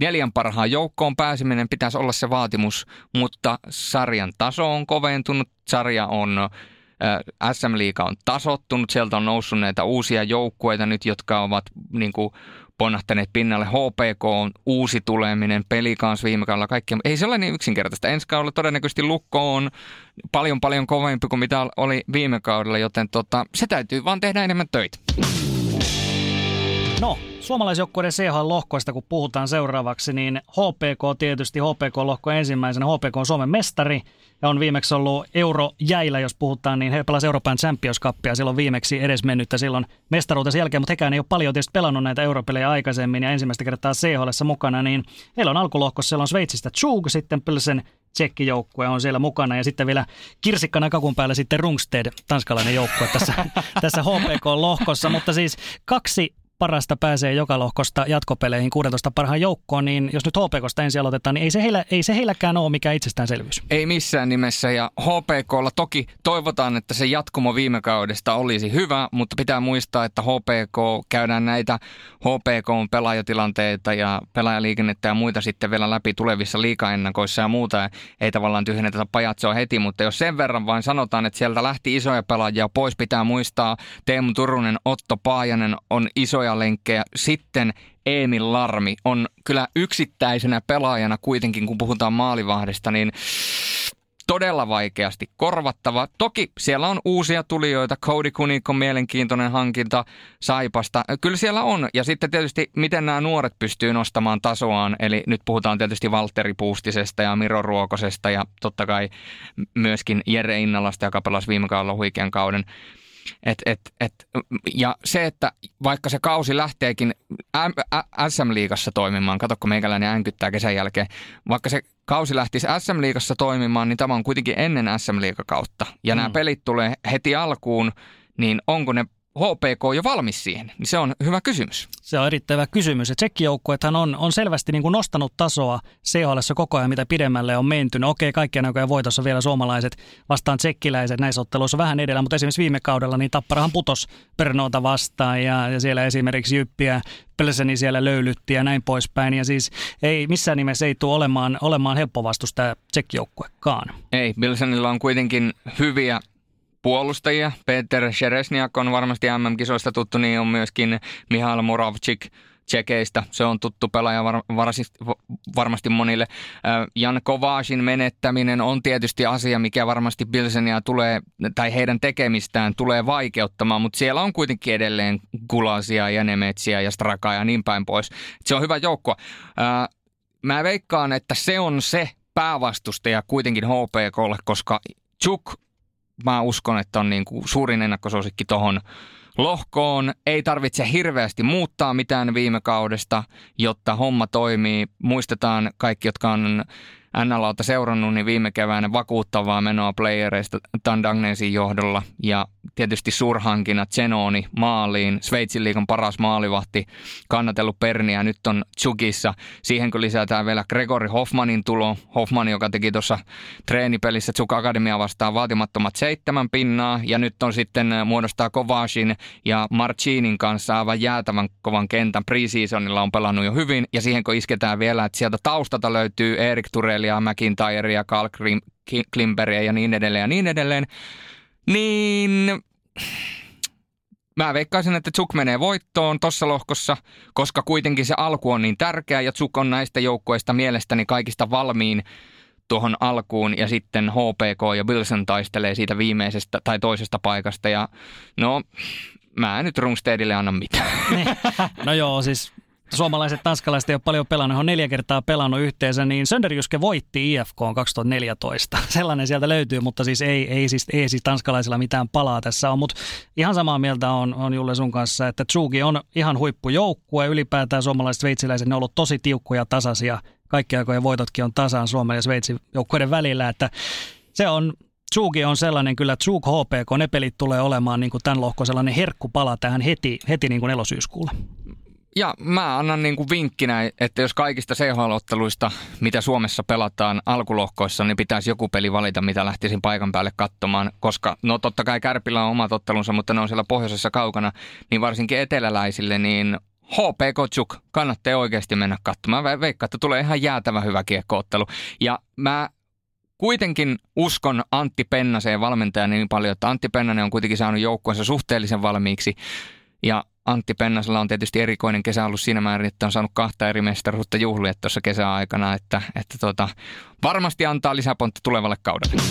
neljän parhaan joukkoon pääseminen pitäisi olla se vaatimus, mutta sarjan taso on koventunut, sarja on SM-liiga on tasottunut, sieltä on noussut näitä uusia joukkueita nyt, jotka ovat niin kuin, ponnahtaneet pinnalle. HPK on uusi tuleminen, peli kanssa viime kaudella, kaikki. Ei se ole niin yksinkertaista. Ensi kaudella todennäköisesti Lukko on paljon paljon kovempi kuin mitä oli viime kaudella, joten tota, se täytyy vaan tehdä enemmän töitä. No, suomalaisjoukkueiden CHL-lohkoista kun puhutaan seuraavaksi, niin HPK tietysti, HPK-lohko ensimmäisenä, HPK on Suomen mestari ja on viimeksi ollut eurojäillä, jos puhutaan, niin he pelasivat Euroopan Champions Cupia silloin viimeksi edesmennyttä silloin mestaruutensa jälkeen, mutta hekään ei ole paljon tietysti pelannut näitä europelejä aikaisemmin ja ensimmäistä kertaa CHL mukana, niin heillä on alkulohkossa, siellä on Sveitsistä Chug, sitten Pilsen tsekkijoukkue on siellä mukana ja sitten vielä kirsikkana kakun päällä sitten Rungsted, tanskalainen joukkue tässä, [LAUGHS] tässä HPK-lohkossa, mutta siis kaksi parasta pääsee joka lohkosta jatkopeleihin 16 parhaan joukkoon, niin jos nyt HPKsta ensin aloitetaan, niin ei se, heillä, ei se heilläkään ole mikään itsestäänselvyys. Ei missään nimessä ja HPKlla toki toivotaan, että se jatkumo viime kaudesta olisi hyvä, mutta pitää muistaa, että HPK käydään näitä HPK-pelaajatilanteita ja pelaajaliikennettä ja muita sitten vielä läpi tulevissa liikaennakoissa ja muuta. Ei tavallaan tyhjennetä pajatsoa heti, mutta jos sen verran vain sanotaan, että sieltä lähti isoja pelaajia pois, pitää muistaa Teemu Turunen, Otto Paajanen on isoja lenkkejä. Sitten Emil Larmi on kyllä yksittäisenä pelaajana kuitenkin, kun puhutaan maalivahdesta, niin todella vaikeasti korvattava. Toki siellä on uusia tulijoita, Cody Kunikon mielenkiintoinen hankinta Saipasta. Kyllä siellä on. Ja sitten tietysti, miten nämä nuoret pystyy nostamaan tasoaan. Eli nyt puhutaan tietysti Valtteri Puustisesta ja Miro Ruokosesta ja totta kai myöskin Jere Innalasta, joka pelasi viime kaudella huikean kauden. Et, et, et, ja se, että vaikka se kausi lähteekin SM-liigassa toimimaan, katsokko meikäläinen änkyttää kesän jälkeen, vaikka se kausi lähtisi SM-liigassa toimimaan, niin tämä on kuitenkin ennen SM-liigakautta. Ja mm. nämä pelit tulee heti alkuun, niin onko ne HPK jo valmis siihen? Niin se on hyvä kysymys. Se on erittäin hyvä kysymys. Tsekkijoukkuethan on, on selvästi niin kuin nostanut tasoa CHL koko ajan, mitä pidemmälle on menty. No okei, kaikkien näköjään voitossa vielä suomalaiset vastaan tsekkiläiset näissä otteluissa vähän edellä, mutta esimerkiksi viime kaudella niin Tapparahan putos Pernoota vastaan ja, ja siellä esimerkiksi Jyppiä Pelseni siellä löylytti ja näin poispäin. Ja siis ei missään nimessä ei tule olemaan, olemaan helppo vastus tämä tsekkijoukkuekaan. Ei, Pilsenillä on kuitenkin hyviä puolustajia. Peter Sheresniak on varmasti MM-kisoista tuttu, niin on myöskin Mihail Moravcik Tsekeistä. Se on tuttu pelaaja var, var, varmasti monille. Jan Kovaasin menettäminen on tietysti asia, mikä varmasti Bilsenia tulee, tai heidän tekemistään tulee vaikeuttamaan, mutta siellä on kuitenkin edelleen Gulasia ja Nemetsiä ja Strakaa ja niin päin pois. Se on hyvä joukko. Mä veikkaan, että se on se päävastustaja kuitenkin HPKlle, koska Chuk mä uskon, että on niin kuin suurin ennakkosuosikki tuohon lohkoon. Ei tarvitse hirveästi muuttaa mitään viime kaudesta, jotta homma toimii. Muistetaan kaikki, jotka on NLAta seurannut, niin viime keväänä vakuuttavaa menoa playereista Tandagnesin johdolla. Ja tietysti suurhankinnat Zenoni maaliin, Sveitsin liikan paras maalivahti, kannatellut Perniä, nyt on Tsukissa. Siihen kun lisätään vielä Gregory Hoffmanin tulo, Hoffman, joka teki tuossa treenipelissä Tsuk Akademia vastaan vaatimattomat seitsemän pinnaa, ja nyt on sitten muodostaa Kovashin ja Marcinin kanssa aivan jäätävän kovan kentän. Preseasonilla on pelannut jo hyvin, ja siihen kun isketään vielä, että sieltä taustalta löytyy Erik Turelia, McIntyrea, Carl Klimberia ja niin edelleen ja niin edelleen, niin mä veikkaisin, että Tsuk menee voittoon tuossa lohkossa, koska kuitenkin se alku on niin tärkeä ja Tsuk on näistä joukkoista mielestäni kaikista valmiin tuohon alkuun ja sitten HPK ja Wilson taistelee siitä viimeisestä tai toisesta paikasta ja no mä en nyt Rungstedille anna mitään. [LAUGHS] No joo, siis suomalaiset tanskalaiset ei ole paljon pelannut, on neljä kertaa pelannut yhteensä, niin Sönderjuske voitti IFK 2014. [LAUGHS] Sellainen sieltä löytyy, mutta siis ei, ei, siis, ei siis tanskalaisilla mitään palaa tässä on. Mutta ihan samaa mieltä on, on Julle sun kanssa, että Tsugi on ihan huippujoukkue. Ylipäätään suomalaiset sveitsiläiset, ne on ollut tosi tiukkoja tasaisia. Kaikki aikojen voitotkin on tasaan Suomen ja Sveitsin joukkueiden välillä, että se on Tsugi on sellainen kyllä, Tsug HPK, ne pelit tulee olemaan niin kuin tämän lohko sellainen herkkupala tähän heti, heti niin kuin elosyyskuulle. Ja mä annan niin kuin vinkkinä, että jos kaikista CHL-otteluista, mitä Suomessa pelataan alkulohkoissa, niin pitäisi joku peli valita, mitä lähtisin paikan päälle katsomaan. Koska no totta kai Kärpillä on omat ottelunsa, mutta ne on siellä pohjoisessa kaukana, niin varsinkin eteläläisille, niin HP Kotsuk kannattaa oikeasti mennä katsomaan. Veikkaan, että tulee ihan jäätävä hyvä kiekkoottelu. Ja mä kuitenkin uskon Antti Pennaseen valmentajan niin paljon, että Antti Pennanen on kuitenkin saanut joukkueensa suhteellisen valmiiksi. Ja Antti Pennasella on tietysti erikoinen kesä ollut siinä määrin, että on saanut kahta eri mestaruutta juhlia tuossa kesäaikana, että, että tota, varmasti antaa lisäpontta tulevalle kaudelle.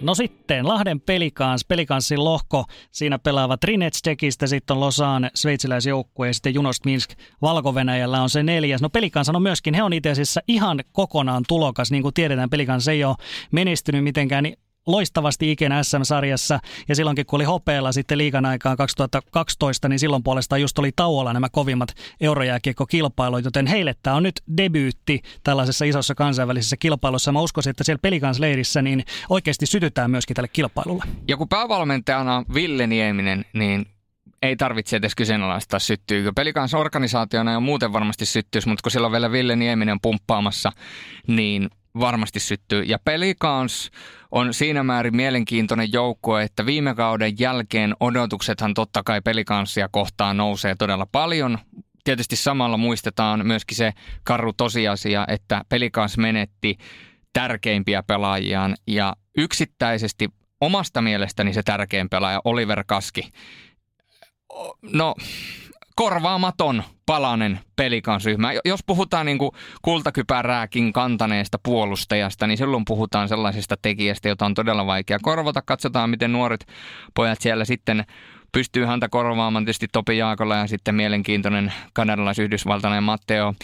No sitten Lahden Pelikans, Pelikanssin lohko, siinä pelaavat Trinetstekistä, sitten on Losan sveitsiläisjoukkue ja sitten Junost Minsk valko on se neljäs. No Pelikans on myöskin, he on itse asiassa ihan kokonaan tulokas, niin kuin tiedetään, Pelikans ei ole menestynyt mitenkään niin loistavasti ikinä SM-sarjassa ja silloinkin kun oli hopeella sitten liigan aikaan 2012, niin silloin puolestaan just oli tauolla nämä kovimmat eurojääkiekkokilpailut, joten heille tämä on nyt debyytti tällaisessa isossa kansainvälisessä kilpailussa. Mä uskoisin, että siellä pelikansleirissä niin oikeasti sytytään myöskin tälle kilpailulle. Ja kun päävalmentajana Ville Nieminen, niin ei tarvitse edes kyseenalaistaa syttyykö. Pelikans organisaationa ja muuten varmasti syttyisi, mutta kun siellä on vielä Ville Nieminen pumppaamassa, niin varmasti syttyy. Ja Pelikans on siinä määrin mielenkiintoinen joukko, että viime kauden jälkeen odotuksethan totta kai pelikanssia kohtaan nousee todella paljon. Tietysti samalla muistetaan myöskin se karru tosiasia, että pelikans menetti tärkeimpiä pelaajiaan ja yksittäisesti omasta mielestäni se tärkein pelaaja Oliver Kaski. No, korvaamaton palanen pelikansryhmä. Jos puhutaan niin kuin kultakypärääkin kantaneesta puolustajasta, niin silloin puhutaan sellaisesta tekijästä, jota on todella vaikea korvata. Katsotaan, miten nuoret pojat siellä sitten pystyy häntä korvaamaan. Tietysti Topi Jaakola ja sitten mielenkiintoinen kanadalais-yhdysvaltainen Matteo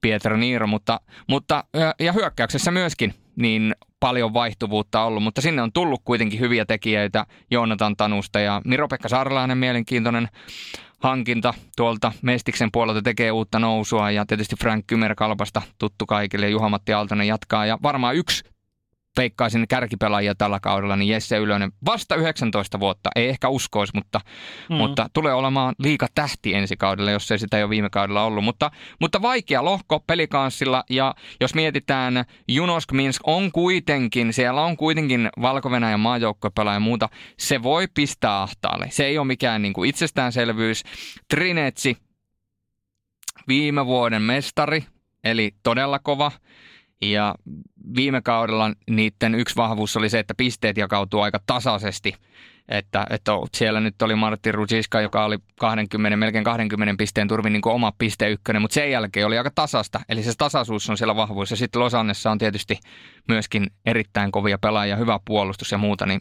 Pietro Niiro, mutta, mutta ja hyökkäyksessä myöskin niin paljon vaihtuvuutta ollut, mutta sinne on tullut kuitenkin hyviä tekijöitä Joonatan Tanusta ja Miro-Pekka Sarlainen mielenkiintoinen hankinta tuolta Mestiksen puolelta tekee uutta nousua ja tietysti Frank Kymerkalpasta tuttu kaikille. Juha-Matti Aaltonen jatkaa ja varmaan yksi veikkaisin kärkipelaajia tällä kaudella, niin Jesse Ylönen vasta 19 vuotta, ei ehkä uskoisi, mutta, mm. mutta tulee olemaan liika tähti ensi kaudella, jos ei sitä jo viime kaudella ollut. Mutta, mutta vaikea lohko pelikanssilla ja jos mietitään, Junosk Minsk on kuitenkin, siellä on kuitenkin Valko-Venäjän maajoukkuepelaaja ja muuta, se voi pistää ahtaalle. Se ei ole mikään niin kuin itsestäänselvyys. Trinetsi, viime vuoden mestari, eli todella kova. Ja viime kaudella niiden yksi vahvuus oli se, että pisteet jakautuu aika tasaisesti. Että, että siellä nyt oli Martin Rudziska, joka oli 20, melkein 20 pisteen turvin niin oma piste ykkönen, mutta sen jälkeen oli aika tasasta. Eli se tasaisuus on siellä vahvuus. Ja sitten Losannessa on tietysti myöskin erittäin kovia pelaajia, hyvä puolustus ja muuta, niin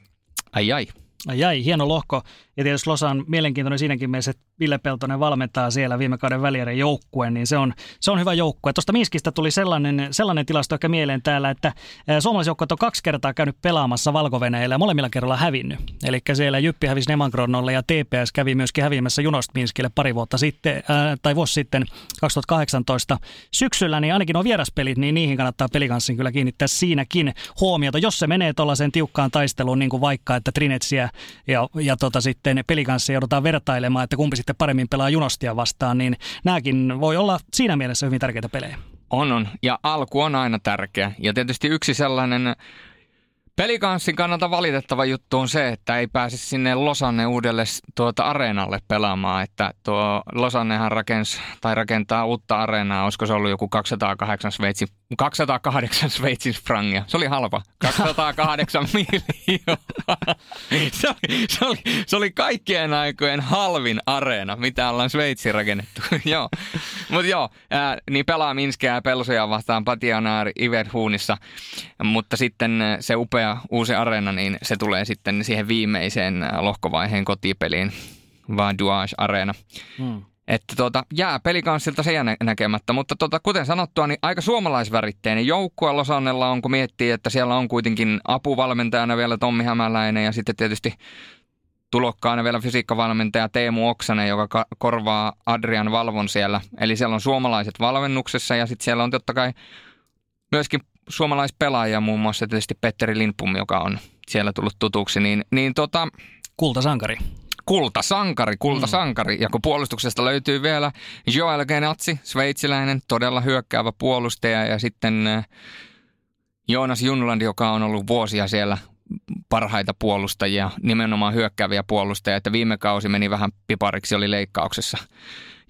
ai ai. Jäi, hieno lohko. Ja tietysti Losan mielenkiintoinen siinäkin mielessä, että Ville Peltonen valmentaa siellä viime kauden välierän joukkueen, niin se on, se on hyvä joukkue. Tuosta Minskistä tuli sellainen, sellainen tilasto ehkä mieleen täällä, että suomalaisjoukkueet on kaksi kertaa käynyt pelaamassa valko ja molemmilla kerralla hävinnyt. Eli siellä Jyppi hävisi Nemangronnolle ja TPS kävi myöskin häviämässä Junost Minskille pari vuotta sitten, ää, tai vuosi sitten 2018 syksyllä, niin ainakin on vieraspelit, niin niihin kannattaa pelikanssin kyllä kiinnittää siinäkin huomiota. Jos se menee tuollaiseen tiukkaan taisteluun, niin kuin vaikka, että Trinetsiä ja, ja tota sitten pelikanssia joudutaan vertailemaan, että kumpi sitten paremmin pelaa Junostia vastaan, niin nämäkin voi olla siinä mielessä hyvin tärkeitä pelejä. On, on. Ja alku on aina tärkeä. Ja tietysti yksi sellainen Pelikanssin kannalta valitettava juttu on se, että ei pääse sinne Losanne uudelle tuota areenalle pelaamaan. Että tuo Losannehan rakens, tai rakentaa uutta areenaa, olisiko se ollut joku 208 Sveitsin 208 [LAUGHS] Sveitsin frangia. Se oli halpa. 208 [LAUGHS] miljoonaa. Se oli, se, oli, se oli kaikkien aikojen halvin areena, mitä ollaan Sveitsiin rakennettu. [LAUGHS] joo. Mutta joo, ää, niin pelaa Minskeä ja Pelsoja vastaan Patianaari Iverhuunissa. Mutta sitten se upea uusi areena, niin se tulee sitten siihen viimeiseen lohkovaiheen kotipeliin. Vaan Duage Areena. Hmm. Että tuota, jää pelikanssilta se jää näkemättä, mutta tuota, kuten sanottua, niin aika suomalaisväritteinen joukkue Losannella on, kun miettii, että siellä on kuitenkin apuvalmentajana vielä Tommi Hämäläinen ja sitten tietysti tulokkaana vielä fysiikkavalmentaja Teemu Oksanen, joka ka- korvaa Adrian Valvon siellä. Eli siellä on suomalaiset valmennuksessa ja sitten siellä on totta kai myöskin suomalaispelaajia, muun muassa tietysti Petteri Lindpum, joka on siellä tullut tutuksi. Niin, niin tota, Kultasankari kultasankari, kultasankari. Ja kun puolustuksesta löytyy vielä Joel Genatsi, sveitsiläinen, todella hyökkäävä puolustaja ja sitten äh, Joonas Junland, joka on ollut vuosia siellä parhaita puolustajia, nimenomaan hyökkääviä puolustajia, että viime kausi meni vähän pipariksi, oli leikkauksessa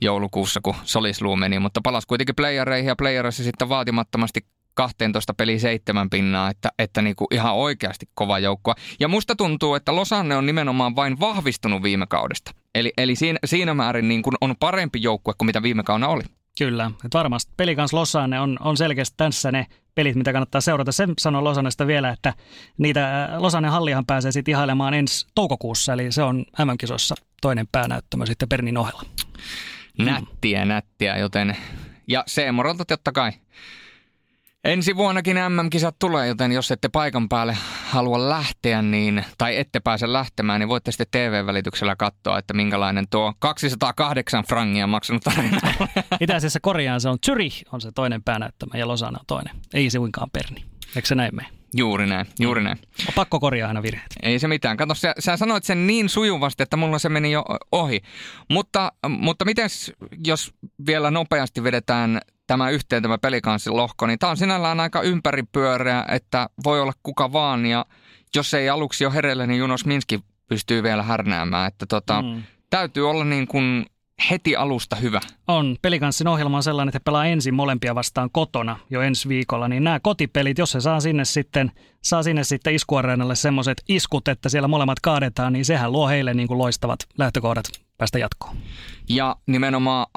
joulukuussa, kun Solisluu meni, mutta palasi kuitenkin playereihin ja playerissa sitten vaatimattomasti 12 peli seitsemän pinnaa, että, että niin kuin ihan oikeasti kova joukko. Ja musta tuntuu, että Losanne on nimenomaan vain vahvistunut viime kaudesta. Eli, eli siinä, siinä määrin niin kuin on parempi joukkue kuin mitä viime kaudella oli. Kyllä, että varmasti pelikans Losanne on, on selkeästi tässä ne pelit, mitä kannattaa seurata. Sen sanoo Losannesta vielä, että niitä Losannen hallihan pääsee sitten ihailemaan ensi toukokuussa, eli se on MM-kisoissa toinen päänäyttämö sitten Pernin ohella. Nättiä, nättiä, joten... Ja Seemorolta totta kai Ensi vuonnakin MM-kisat tulee, joten jos ette paikan päälle halua lähteä, niin, tai ette pääse lähtemään, niin voitte sitten TV-välityksellä katsoa, että minkälainen tuo 208 frangia maksanut tarina [LAUGHS] Itse asiassa korjaan se on Zürich on se toinen päänäyttämä ja Losana on toinen. Ei se suinkaan Perni. Eikö se näin mene? Juuri näin, juuri näin. On pakko korjaa aina virheet. Ei se mitään. Kato, sä, sä sanoit sen niin sujuvasti, että mulla se meni jo ohi. Mutta, mutta miten jos vielä nopeasti vedetään tämä yhteen tämä pelikanssin lohko, niin tämä on sinällään aika ympäripyöreä, että voi olla kuka vaan ja jos ei aluksi ole hereillä, niin Junos Minski pystyy vielä härnäämään. Että tota, mm. täytyy olla niin kuin heti alusta hyvä. On. Pelikanssin ohjelma on sellainen, että he pelaa ensin molempia vastaan kotona jo ensi viikolla. Niin nämä kotipelit, jos se saa sinne sitten, saa sinne sitten iskuareenalle semmoiset iskut, että siellä molemmat kaadetaan, niin sehän luo heille niin kuin loistavat lähtökohdat päästä jatkoon. Ja nimenomaan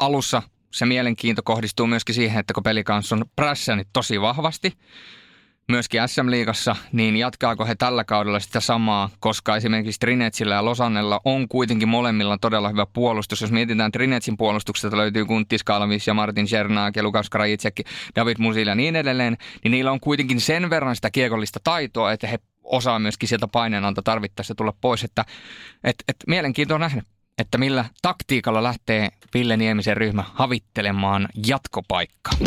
alussa se mielenkiinto kohdistuu myöskin siihen, että kun pelikans on prässännyt tosi vahvasti, myöskin SM-liigassa, niin jatkaako he tällä kaudella sitä samaa, koska esimerkiksi Trinetsillä ja Losannella on kuitenkin molemmilla todella hyvä puolustus. Jos mietitään Trinetsin puolustuksesta, löytyy Kuntis Kalvis ja Martin Czernak ja Lukas Krajicek, David Musil ja niin edelleen, niin niillä on kuitenkin sen verran sitä kiekollista taitoa, että he osaa myöskin sieltä paineenalta tarvittaessa tulla pois, että et, et mielenkiintoa nähnyt että millä taktiikalla lähtee Ville Niemisen ryhmä havittelemaan jatkopaikkaa.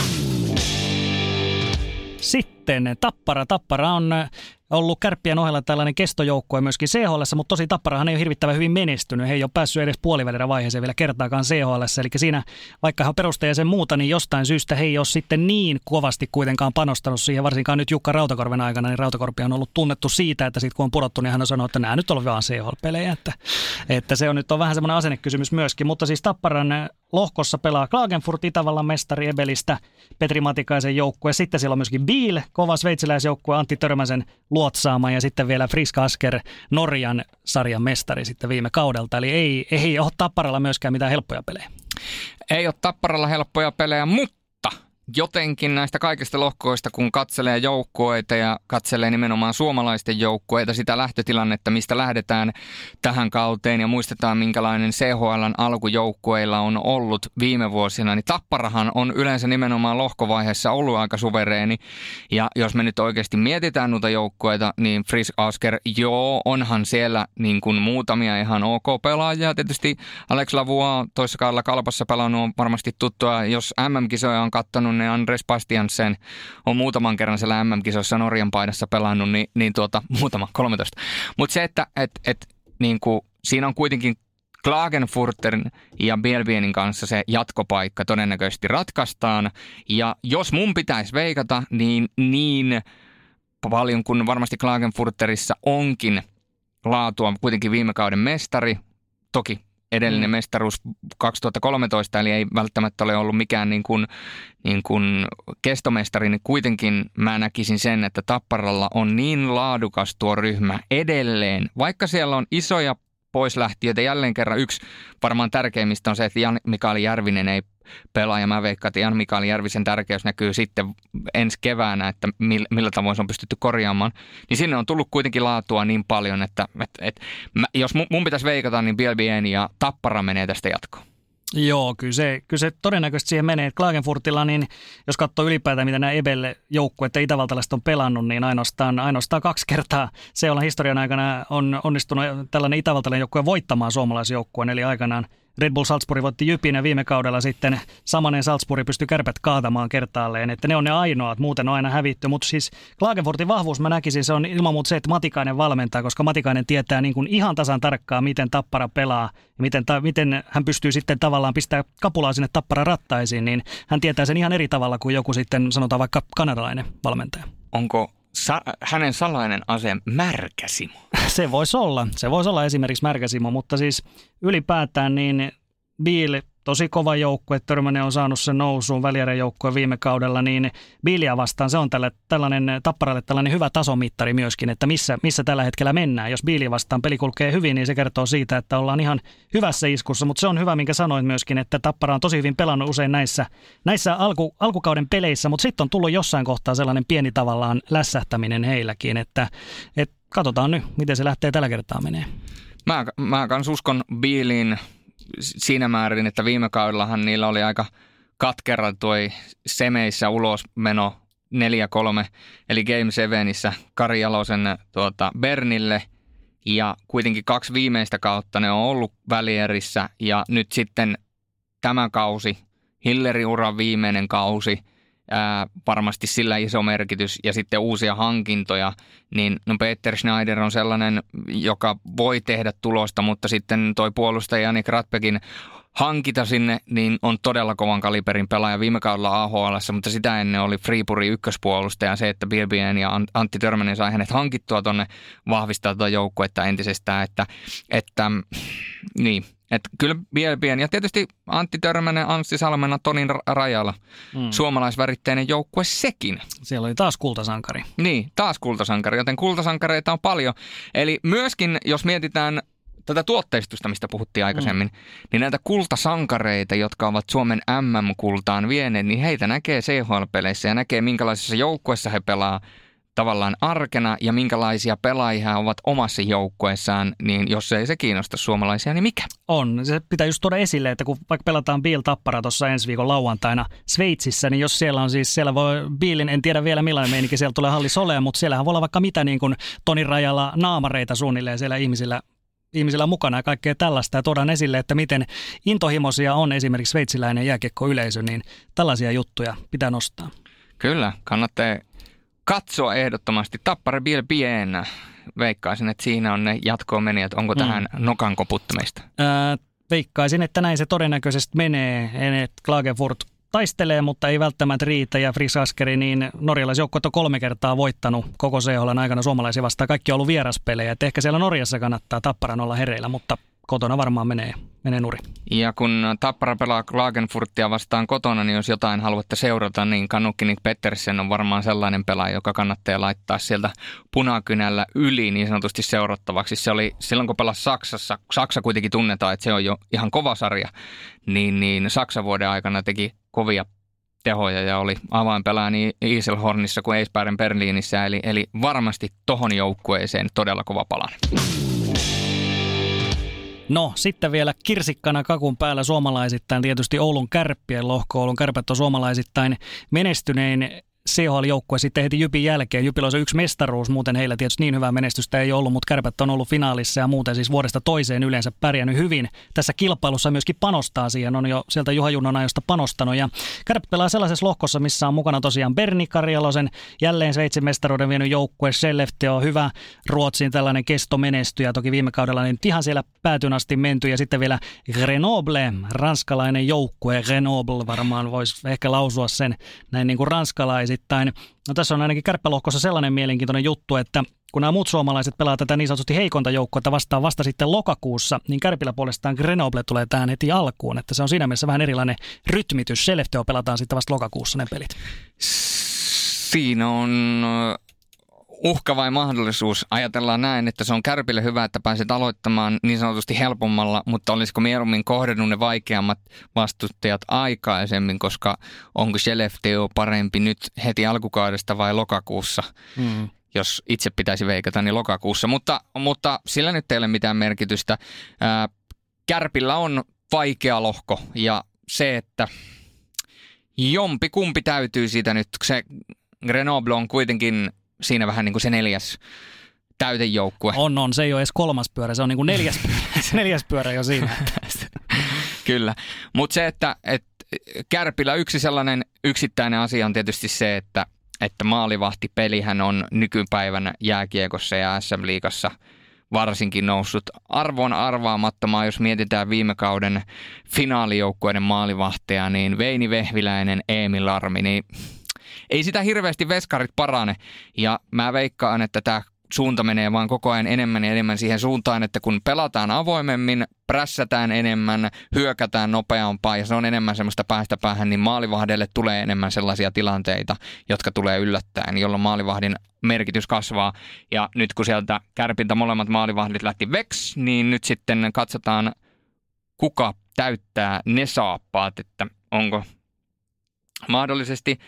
Sitten Tappara. Tappara on ollut kärppien ohella tällainen kestojoukkue myöskin CHL, mutta tosi Tapparahan ei ole hirvittävän hyvin menestynyt. He ei ole päässyt edes puolivälillä vaiheeseen vielä kertaakaan CHL. Eli siinä, vaikka he on sen muuta, niin jostain syystä he ei ole sitten niin kovasti kuitenkaan panostanut siihen. Varsinkaan nyt Jukka Rautakorven aikana, niin Rautakorpi on ollut tunnettu siitä, että sitten kun on pudottu, niin hän on sanonut, että nämä nyt on vaan CHL-pelejä. Että, että se on nyt on vähän semmoinen asennekysymys myöskin. Mutta siis Tapparan lohkossa pelaa Klagenfurt Itävallan mestari Ebelistä, Petri Matikaisen joukkue. Sitten siellä on myöskin Biel, kova sveitsiläisjoukkue, Antti Törmäsen luotsaama ja sitten vielä Frisk Asker, Norjan sarjan mestari sitten viime kaudelta. Eli ei, ei ole Tapparalla myöskään mitään helppoja pelejä. Ei ole Tapparalla helppoja pelejä, mutta jotenkin näistä kaikista lohkoista, kun katselee joukkueita ja katselee nimenomaan suomalaisten joukkueita, sitä lähtötilannetta, mistä lähdetään tähän kauteen ja muistetaan, minkälainen CHLn alkujoukkueilla on ollut viime vuosina, niin Tapparahan on yleensä nimenomaan lohkovaiheessa ollut aika suvereeni. Ja jos me nyt oikeasti mietitään noita joukkueita, niin Fris Asker, joo, onhan siellä niin kuin muutamia ihan ok pelaajia. Tietysti Alex Lavua toissa kalpassa pelannut on varmasti tuttua. Jos MM-kisoja on kattonut, niin Andres Bastiansen on muutaman kerran siellä MM-kisoissa Norjan paidassa pelannut, niin, niin tuota, [LAUGHS] muutama, 13. Mutta se, että et, et, niin kuin, siinä on kuitenkin Klagenfurterin ja Bielbienin kanssa se jatkopaikka todennäköisesti ratkaistaan. Ja jos mun pitäisi veikata, niin niin paljon kuin varmasti Klagenfurterissa onkin laatua kuitenkin viime kauden mestari, toki edellinen mm. mestaruus 2013, eli ei välttämättä ole ollut mikään niin kuin, niin kuin kestomestari, niin kuitenkin mä näkisin sen, että Tapparalla on niin laadukas tuo ryhmä edelleen, vaikka siellä on isoja poislähtiöitä. Jälleen kerran yksi varmaan tärkeimmistä on se, että Jan Mikael Järvinen ei pelaaja. Mä veikkaan, että Jan Mikael Järvisen tärkeys näkyy sitten ensi keväänä, että millä tavoin se on pystytty korjaamaan. Niin sinne on tullut kuitenkin laatua niin paljon, että, että, että mä, jos mun pitäisi veikata, niin Bielbien ja Tappara menee tästä jatkoon. Joo, kyllä se, kyllä se todennäköisesti siihen menee. Klagenfurtilla, niin jos katsoo ylipäätään, mitä nämä Ebelle joukkueet ja itävaltalaiset on pelannut, niin ainoastaan, ainoastaan kaksi kertaa se on historian aikana on onnistunut tällainen itävaltalainen joukkue voittamaan suomalaisjoukkueen, eli aikanaan Red Bull Salzburg voitti Jypin ja viime kaudella sitten samanen Salzburg pystyi kärpät kaatamaan kertaalleen, että ne on ne ainoat, muuten on aina hävitty, mutta siis Klagenfortin vahvuus mä näkisin, se on ilman muuta se, että Matikainen valmentaa, koska Matikainen tietää niin kuin ihan tasan tarkkaan, miten Tappara pelaa. Ja miten, ta, miten hän pystyy sitten tavallaan pistää kapulaa sinne Tappara rattaisiin, niin hän tietää sen ihan eri tavalla kuin joku sitten sanotaan vaikka kanadalainen valmentaja. Onko sa- hänen salainen ase märkäsimo. [LAUGHS] Se voisi olla. Se voisi olla esimerkiksi märkäsimo, mutta siis ylipäätään niin Bill tosi kova joukkue. Törmänen on saanut sen nousuun joukkue viime kaudella, niin Bilia vastaan se on tälle, tällainen tapparalle tällainen hyvä tasomittari myöskin, että missä, missä tällä hetkellä mennään. Jos Biili vastaan peli kulkee hyvin, niin se kertoo siitä, että ollaan ihan hyvässä iskussa, mutta se on hyvä, minkä sanoit myöskin, että Tappara on tosi hyvin pelannut usein näissä, näissä alku, alkukauden peleissä, mutta sitten on tullut jossain kohtaa sellainen pieni tavallaan lässähtäminen heilläkin, että, että katsotaan nyt, miten se lähtee tällä kertaa menee. Mä, mä kans uskon Biiliin siinä määrin, että viime kaudellahan niillä oli aika katkera toi semeissä ulosmeno 4-3, eli Game 7 Kari Jalosen tuota, Bernille – ja kuitenkin kaksi viimeistä kautta ne on ollut välierissä. Ja nyt sitten tämä kausi, Hillerin uran viimeinen kausi, ää, varmasti sillä iso merkitys ja sitten uusia hankintoja, niin no Peter Schneider on sellainen, joka voi tehdä tulosta, mutta sitten toi puolustaja Janik Ratpekin hankita sinne, niin on todella kovan kaliberin pelaaja viime kaudella AHL, mutta sitä ennen oli Freepuri ykköspuolustaja. Se, että Bielbien ja Antti Törmänen sai hänet hankittua tuonne vahvistaa tuota joukkuetta entisestään, että, että niin, että kyllä Bielbien ja tietysti Antti Törmänen, Anssi Salmena, Tonin rajalla. Mm. Suomalaisväritteinen joukkue sekin. Siellä oli taas kultasankari. Niin, taas kultasankari, joten kultasankareita on paljon. Eli myöskin, jos mietitään tätä tuotteistusta, mistä puhuttiin aikaisemmin, mm. niin näitä kultasankareita, jotka ovat Suomen MM-kultaan vieneet, niin heitä näkee CHL-peleissä ja näkee minkälaisessa joukkueessa he pelaa tavallaan arkena ja minkälaisia pelaajia ovat omassa joukkueessaan, niin jos ei se kiinnosta suomalaisia, niin mikä? On. Se pitää just tuoda esille, että kun vaikka pelataan Biel Tappara tuossa ensi viikon lauantaina Sveitsissä, niin jos siellä on siis, siellä voi Bielin, en tiedä vielä millainen meininki siellä tulee hallis olemaan, mutta siellähän voi olla vaikka mitä niin kuin Tonin rajalla naamareita suunnilleen siellä ihmisillä ihmisillä mukana ja kaikkea tällaista ja tuodaan esille, että miten intohimoisia on esimerkiksi sveitsiläinen jääkiekkoyleisö, niin tällaisia juttuja pitää nostaa. Kyllä, kannattaa katsoa ehdottomasti. Tappara Bien Veikkaisin, että siinä on ne jatkoon menijät. Onko mm. tähän nokan koputtamista? Ää, veikkaisin, että näin se todennäköisesti menee. Enet Klagenfurt taistelee, mutta ei välttämättä riitä. Ja Fris Askeri, niin norjalaisjoukkueet on kolme kertaa voittanut koko CHL aikana suomalaisia vastaan. Kaikki on ollut vieraspelejä. Et ehkä siellä Norjassa kannattaa Tapparan olla hereillä, mutta kotona varmaan menee, menee nuri. Ja kun Tappara pelaa Klagenfurtia vastaan kotona, niin jos jotain haluatte seurata, niin Kanukkinik Pettersen on varmaan sellainen pelaaja, joka kannattaa laittaa sieltä punakynällä yli niin sanotusti seurattavaksi. Se oli silloin, kun pelasi Saksassa, Saksa kuitenkin tunnetaan, että se on jo ihan kova sarja, niin, niin Saksa vuoden aikana teki kovia tehoja ja oli avainpelaaja niin Iselhornissa kuin Eisbären Berliinissä, eli, eli varmasti tohon joukkueeseen todella kova palan. No sitten vielä kirsikkana kakun päällä suomalaisittain tietysti Oulun kärppien lohko. Oulun kärpät on suomalaisittain menestynein CHL-joukkue sitten heti Jypin jälkeen. Jypillä on se yksi mestaruus, muuten heillä tietysti niin hyvää menestystä ei ollut, mutta kärpät on ollut finaalissa ja muuten siis vuodesta toiseen yleensä pärjännyt hyvin. Tässä kilpailussa myöskin panostaa siihen, on jo sieltä Juha Junnon josta panostanut ja kärpät pelaa sellaisessa lohkossa, missä on mukana tosiaan Berni Karjalosen jälleen Sveitsin mestaruuden vienyt joukkue, Skellefteå on hyvä, Ruotsin tällainen kestomenestyjä, toki viime kaudella niin ihan siellä päätyn asti menty. Ja sitten vielä Grenoble, ranskalainen joukkue, Grenoble varmaan voisi ehkä lausua sen näin niin kuin ranskalaiset osittain. No tässä on ainakin kärppälohkossa sellainen mielenkiintoinen juttu, että kun nämä muut suomalaiset pelaa tätä niin sanotusti heikonta joukkoa vastaan vasta sitten lokakuussa, niin Kärpillä puolestaan Grenoble tulee tähän heti alkuun. Että se on siinä mielessä vähän erilainen rytmitys. Selefteo pelataan sitten vasta lokakuussa ne pelit. Siinä on uhka vai mahdollisuus? Ajatellaan näin, että se on Kärpille hyvä, että pääset aloittamaan niin sanotusti helpommalla, mutta olisiko mieluummin kohdennut ne vaikeammat vastustajat aikaisemmin, koska onko Skellefteå parempi nyt heti alkukaudesta vai lokakuussa? Mm jos itse pitäisi veikata, niin lokakuussa. Mutta, mutta sillä nyt ei ole mitään merkitystä. Ää, kärpillä on vaikea lohko ja se, että jompi kumpi täytyy siitä nyt. Se Grenoble on kuitenkin siinä vähän niin kuin se neljäs täytejoukkue. On, on. Se ei ole edes kolmas pyörä, se on niin kuin neljäs, [LAUGHS] neljäs pyörä jo siinä. Kyllä, mutta se, että, että Kärpillä yksi sellainen yksittäinen asia on tietysti se, että, että maalivahtipelihän on nykypäivänä jääkiekossa ja SM-liigassa varsinkin noussut arvoon arvaamattomaan, jos mietitään viime kauden finaalijoukkueiden maalivahteja, niin Veini Vehviläinen, Eemil Larmi, niin ei sitä hirveästi veskarit parane. Ja mä veikkaan, että tämä suunta menee vaan koko ajan enemmän ja enemmän siihen suuntaan, että kun pelataan avoimemmin, prässätään enemmän, hyökätään nopeampaa ja se on enemmän semmoista päästä päähän, niin maalivahdelle tulee enemmän sellaisia tilanteita, jotka tulee yllättäen, jolloin maalivahdin merkitys kasvaa. Ja nyt kun sieltä kärpiltä molemmat maalivahdit lähti veks, niin nyt sitten katsotaan, kuka täyttää ne saappaat, että onko mahdollisesti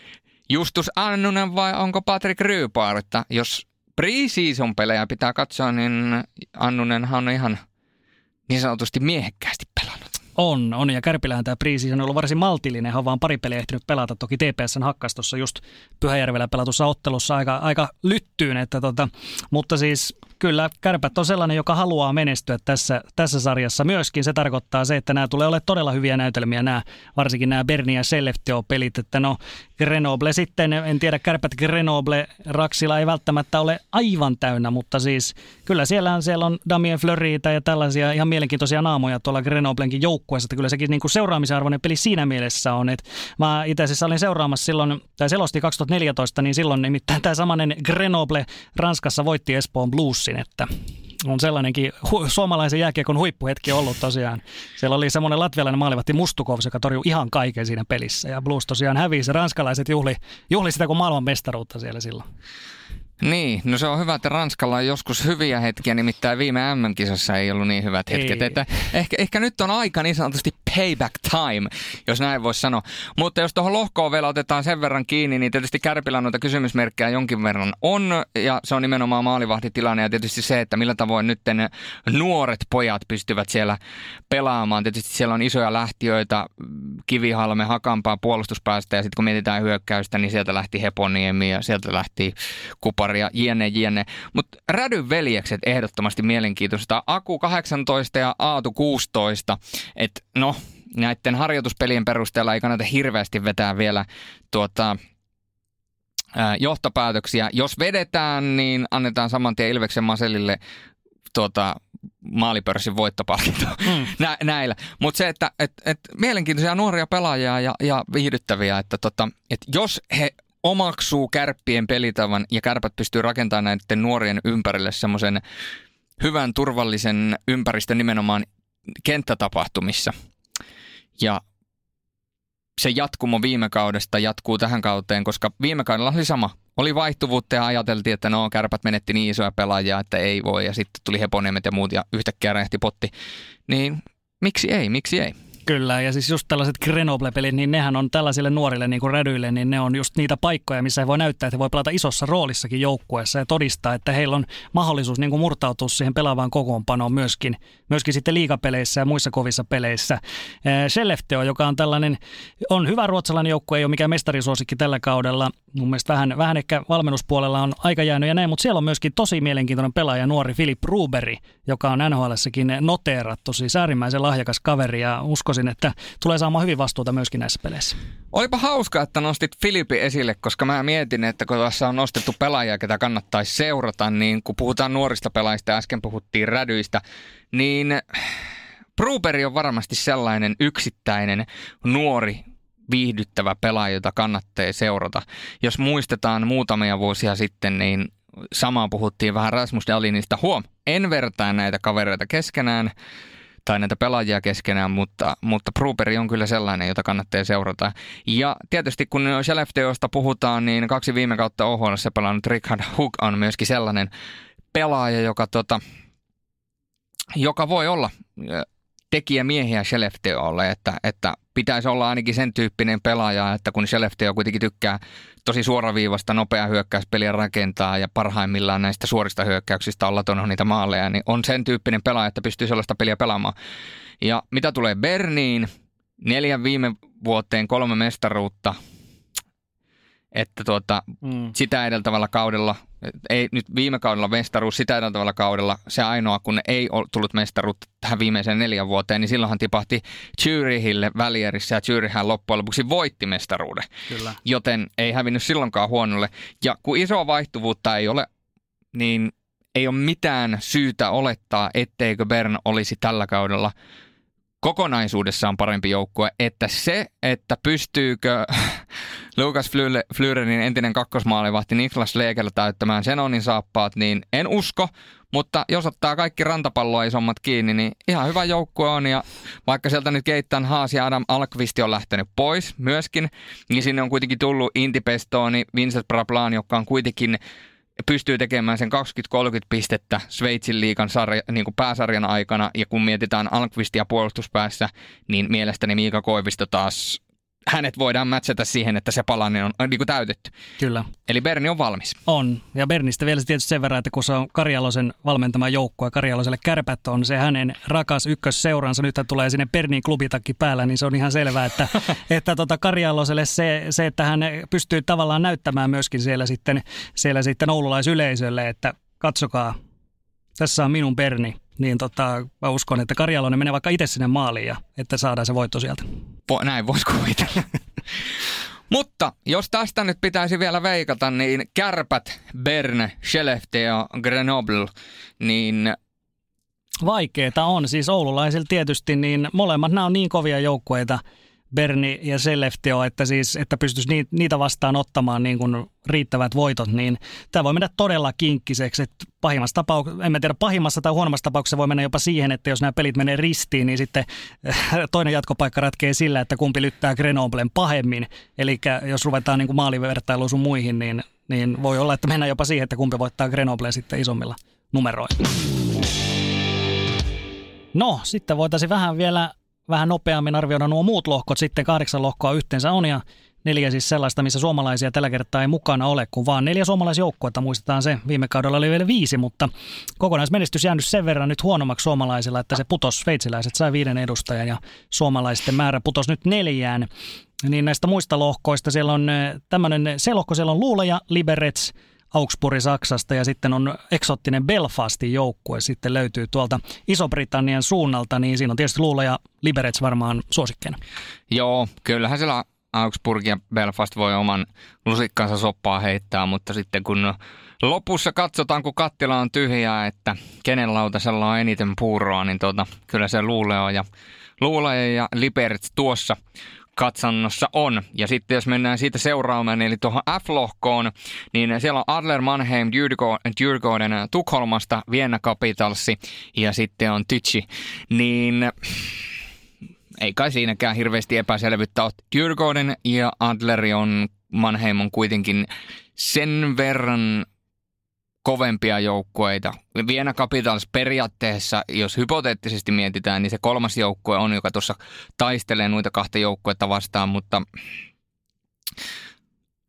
Justus Annunen vai onko Patrick Ryypaar, että jos preseason pelejä pitää katsoa, niin Annunenhan on ihan niin sanotusti miehekkäästi pelannut. On, on. Ja Kärpilähän tämä preseason on ollut varsin maltillinen. Hän on vaan pari peliä ehtinyt pelata. Toki TPSn hakkas tuossa just Pyhäjärvellä pelatussa ottelussa aika, aika lyttyyn. Että tota, mutta siis kyllä kärpät on sellainen, joka haluaa menestyä tässä, tässä sarjassa myöskin. Se tarkoittaa se, että nämä tulee olemaan todella hyviä näytelmiä, nämä, varsinkin nämä Berni ja Selleftio-pelit. Että no Grenoble sitten, en tiedä kärpät Grenoble Raksilla ei välttämättä ole aivan täynnä, mutta siis kyllä siellä on, siellä on Damien Flöriitä ja tällaisia ihan mielenkiintoisia naamoja tuolla Grenoblenkin joukkueessa. Että kyllä sekin niin kuin seuraamisen arvoinen peli siinä mielessä on. Että mä itse asiassa olin seuraamassa silloin, tai selosti 2014, niin silloin nimittäin tämä samanen Grenoble Ranskassa voitti Espoon Bluesin, että on sellainenkin hu- suomalaisen jääkiekon huippuhetki ollut tosiaan. Siellä oli semmoinen latvialainen maalivahti Mustukovs, joka torjui ihan kaiken siinä pelissä. Ja Blues tosiaan hävisi. Ranskalaiset juhli, juhli sitä kuin maailman mestaruutta siellä silloin. Niin, no se on hyvä, että Ranskalla on joskus hyviä hetkiä, nimittäin viime MM-kisassa ei ollut niin hyvät hetket. Että ehkä, ehkä nyt on aika niin sanotusti payback time, jos näin voisi sanoa. Mutta jos tuohon lohkoon vielä otetaan sen verran kiinni, niin tietysti Kärpillä noita kysymysmerkkejä jonkin verran on, ja se on nimenomaan maalivahtitilanne, ja tietysti se, että millä tavoin nyt nuoret pojat pystyvät siellä pelaamaan. Tietysti siellä on isoja lähtiöitä, Kivihalme, Hakampaa puolustuspäästä, ja sitten kun mietitään hyökkäystä, niin sieltä lähti Heponiemi, ja sieltä lähti Kupari, ja jne, jne. Mutta Rädyn veljekset ehdottomasti mielenkiintoista. Aku 18 ja Aatu 16. että no, näiden harjoituspelien perusteella ei kannata hirveästi vetää vielä tuota, johtopäätöksiä. Jos vedetään, niin annetaan saman tien Ilveksen Maselille tuota, maalipörssin voittopalkinto mm. [LAUGHS] Nä, näillä. Mutta se, että et, et, mielenkiintoisia nuoria pelaajia ja, ja viihdyttäviä, että tota, et jos he omaksuu kärppien pelitavan ja kärpät pystyy rakentamaan näiden nuorien ympärille semmoisen hyvän turvallisen ympäristön nimenomaan kenttätapahtumissa. Ja se jatkumo viime kaudesta jatkuu tähän kauteen, koska viime kaudella oli sama. Oli vaihtuvuutta ja ajateltiin, että no kärpät menetti niin isoja pelaajia, että ei voi. Ja sitten tuli Heponiemet ja muut ja yhtäkkiä räjähti potti. Niin miksi ei, miksi ei? Kyllä, ja siis just tällaiset Grenoble-pelit, niin nehän on tällaisille nuorille niin kuin rädyille, niin ne on just niitä paikkoja, missä he voi näyttää, että he voi pelata isossa roolissakin joukkueessa ja todistaa, että heillä on mahdollisuus niin kuin murtautua siihen pelaavaan kokoonpanoon myöskin, myöskin sitten liigapeleissä ja muissa kovissa peleissä. Skellefteå, joka on tällainen, on hyvä ruotsalainen joukkue, ei ole mikään mestarisuosikki tällä kaudella. Mun mielestä vähän, vähän ehkä valmennuspuolella on aika jäänyt ja näin, mutta siellä on myöskin tosi mielenkiintoinen pelaaja, nuori Filip Ruberi, joka on NHLssäkin noteerattu, siis äärimmäisen lahjakas kaveri ja usko uskoisin, että tulee saamaan hyvin vastuuta myöskin näissä peleissä. Olipa hauska, että nostit Filippi esille, koska mä mietin, että kun tässä on nostettu pelaajia, ketä kannattaisi seurata, niin kun puhutaan nuorista pelaajista, äsken puhuttiin rädyistä, niin Bruberi on varmasti sellainen yksittäinen nuori viihdyttävä pelaaja, jota kannattaa seurata. Jos muistetaan muutamia vuosia sitten, niin samaa puhuttiin vähän Rasmus Dalinista. Huom, en vertaa näitä kavereita keskenään tai näitä pelaajia keskenään, mutta, mutta Bruberi on kyllä sellainen, jota kannattaa seurata. Ja tietysti kun Skellefteosta puhutaan, niin kaksi viime kautta OHL pelannut Richard Hook on myöskin sellainen pelaaja, joka, tota, joka voi olla tekijämiehiä Skellefteolle, että, että pitäisi olla ainakin sen tyyppinen pelaaja, että kun Skellefteå kuitenkin tykkää tosi suoraviivasta nopea hyökkäyspeliä rakentaa ja parhaimmillaan näistä suorista hyökkäyksistä olla tuonut niitä maaleja, niin on sen tyyppinen pelaaja, että pystyy sellaista peliä pelaamaan. Ja mitä tulee Berniin, neljän viime vuoteen kolme mestaruutta, että tuota, mm. sitä edeltävällä kaudella, ei nyt viime kaudella mestaruus, sitä edeltävällä kaudella se ainoa, kun ei tullut mestaruutta tähän viimeiseen neljän vuoteen, niin silloinhan tipahti Zürichille välierissä ja Zürichhän loppujen lopuksi voitti mestaruuden. Kyllä. Joten ei hävinnyt silloinkaan huonolle. Ja kun isoa vaihtuvuutta ei ole, niin ei ole mitään syytä olettaa, etteikö Bern olisi tällä kaudella kokonaisuudessaan parempi joukkue, että se, että pystyykö [LAUGHS] Lukas Flyrenin entinen kakkosmaalivahti Niklas Leekel täyttämään Senonin saappaat, niin en usko, mutta jos ottaa kaikki rantapalloa isommat kiinni, niin ihan hyvä joukkue on. Ja vaikka sieltä nyt Keittan Haas ja Adam Alkvist on lähtenyt pois myöskin, niin sinne on kuitenkin tullut Inti Pestoni, Vincent Brablan, joka on kuitenkin pystyy tekemään sen 20-30 pistettä Sveitsin liikan sarja, niin kuin pääsarjan aikana. Ja kun mietitään Alkvistia puolustuspäässä, niin mielestäni Miika Koivisto taas hänet voidaan matchata siihen, että se palanen on, on niin kuin täytetty. Kyllä. Eli Berni on valmis. On. Ja Bernistä vielä tietysti sen verran, että kun se on Karjalosen valmentama joukko ja Karjaloselle kärpät on se hänen rakas ykkösseuransa, nyt tulee sinne Berniin klubitakki päällä, niin se on ihan selvää, että, [LAUGHS] että tota Karjaloselle se, se, että hän pystyy tavallaan näyttämään myöskin siellä sitten, siellä sitten oululaisyleisölle, että katsokaa, tässä on minun Berni niin tota, mä uskon, että Karjalonen menee vaikka itse sinne maaliin ja että saadaan se voitto sieltä. Po, näin voisi kuvitella. Mutta jos tästä nyt pitäisi vielä veikata, niin Kärpät, Berne, Skellefteå ja Grenoble, niin Vaikeeta on. Siis oululaisilla tietysti, niin molemmat nämä on niin kovia joukkueita – Berni ja Selleftio, että, siis, että pystyisi niitä vastaan ottamaan niin kuin riittävät voitot, niin tämä voi mennä todella kinkkiseksi. Että pahimmassa tapauksessa, en mä tiedä pahimmassa tai huonommassa tapauksessa voi mennä jopa siihen, että jos nämä pelit menee ristiin, niin sitten [LAUGHS] toinen jatkopaikka ratkee sillä, että kumpi lyttää Grenoblen pahemmin. Eli jos ruvetaan niin maalivertailuun sun muihin, niin, niin voi olla, että mennään jopa siihen, että kumpi voittaa Grenoblen sitten isommilla numeroilla. No, sitten voitaisiin vähän vielä vähän nopeammin arvioida nuo muut lohkot. Sitten kahdeksan lohkoa yhteensä on ja neljä siis sellaista, missä suomalaisia tällä kertaa ei mukana ole, kun vaan neljä suomalaisjoukkuetta. Muistetaan se, viime kaudella oli vielä viisi, mutta kokonaismenestys jäänyt sen verran nyt huonommaksi suomalaisilla, että se putos, sveitsiläiset sai viiden edustajan ja suomalaisten määrä putos nyt neljään. Niin näistä muista lohkoista siellä on eh, tämmöinen, se lohko siellä on Luuleja, Liberets, Augsburg Saksasta ja sitten on eksottinen Belfastin joukkue sitten löytyy tuolta Iso-Britannian suunnalta, niin siinä on tietysti Luula ja Liberec varmaan suosikkeena. Joo, kyllähän siellä Augsburg ja Belfast voi oman lusikkansa soppaa heittää, mutta sitten kun lopussa katsotaan, kun kattila on tyhjää, että kenen lautasella on eniten puuroa, niin tuota, kyllä se luulee ja Luule ja Liberec tuossa katsannossa on. Ja sitten jos mennään siitä seuraamaan, eli tuohon F-lohkoon, niin siellä on Adler Mannheim, Djurgården Tukholmasta, Vienna Capitalsi ja sitten on Tychi. Niin ei kai siinäkään hirveästi epäselvyyttä ole. Djurgården ja Adler on, Mannheim on kuitenkin sen verran kovempia joukkueita. Vienna Capitals periaatteessa, jos hypoteettisesti mietitään, niin se kolmas joukkue on, joka tuossa taistelee noita kahta joukkuetta vastaan, mutta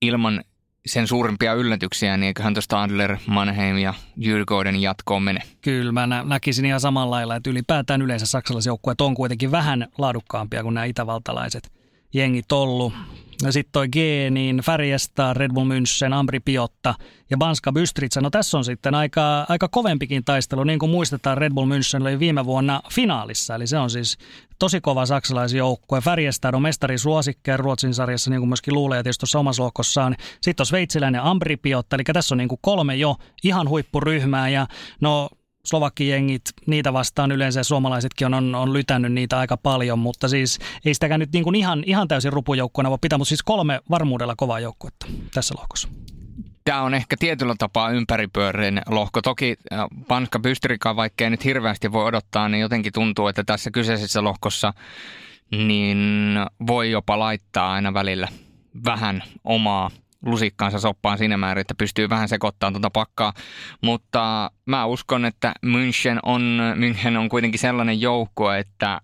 ilman sen suurimpia yllätyksiä, niin eiköhän tuosta Adler, Mannheim ja Jyrkoiden jatkoon mene. Kyllä, mä näkisin ihan samalla lailla, että ylipäätään yleensä saksalaisjoukkueet on kuitenkin vähän laadukkaampia kuin nämä itävaltalaiset jengit ollut. Ja sitten toi G, niin Färjestad, Red Bull München, Ambri Piotta ja Banska Bystritsa. No tässä on sitten aika, aika kovempikin taistelu. Niin kuin muistetaan, Red Bull München oli viime vuonna finaalissa. Eli se on siis tosi kova saksalaisjoukkue. Färjestad on mestari suosikkeen Ruotsin sarjassa, niin kuin myöskin luulee tietysti tuossa omassa lohkossaan. Sitten on sveitsiläinen Ambri Piotta, eli tässä on niin kuin kolme jo ihan huippuryhmää. Ja no Slovakkijengit, niitä vastaan yleensä suomalaisetkin on, on, on lytännyt niitä aika paljon, mutta siis ei sitäkään nyt niin kuin ihan, ihan täysin rupujoukkona voi pitää, mutta siis kolme varmuudella kovaa joukkuetta tässä lohkossa. Tämä on ehkä tietyllä tapaa ympäripyöreinen lohko. Toki Panska Bystrika, vaikkei nyt hirveästi voi odottaa, niin jotenkin tuntuu, että tässä kyseisessä lohkossa niin voi jopa laittaa aina välillä vähän omaa lusikkaansa soppaan siinä määrin, että pystyy vähän sekoittamaan tuota pakkaa. Mutta mä uskon, että München on, München on kuitenkin sellainen joukko, että,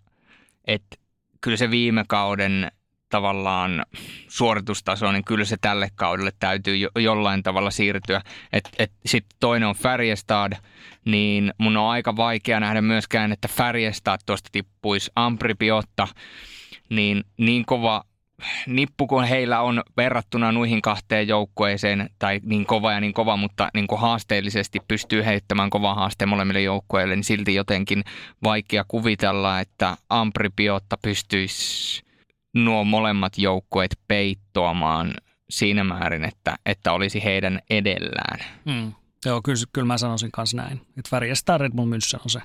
että kyllä se viime kauden tavallaan suoritustaso, niin kyllä se tälle kaudelle täytyy jo, jollain tavalla siirtyä. Et, Sitten toinen on Färjestad, niin mun on aika vaikea nähdä myöskään, että Färjestad tuosta tippuisi Ampripiotta, niin niin kova nippu kun heillä on verrattuna nuihin kahteen joukkueeseen, tai niin kova ja niin kova, mutta niin kuin haasteellisesti pystyy heittämään kova haasteen molemmille joukkueille, niin silti jotenkin vaikea kuvitella, että Ampripiotta pystyisi nuo molemmat joukkueet peittoamaan siinä määrin, että, että olisi heidän edellään. Mm. Joo, kyllä, kyllä mä sanoisin kanssa näin. Että Färjestään Red Bull München on se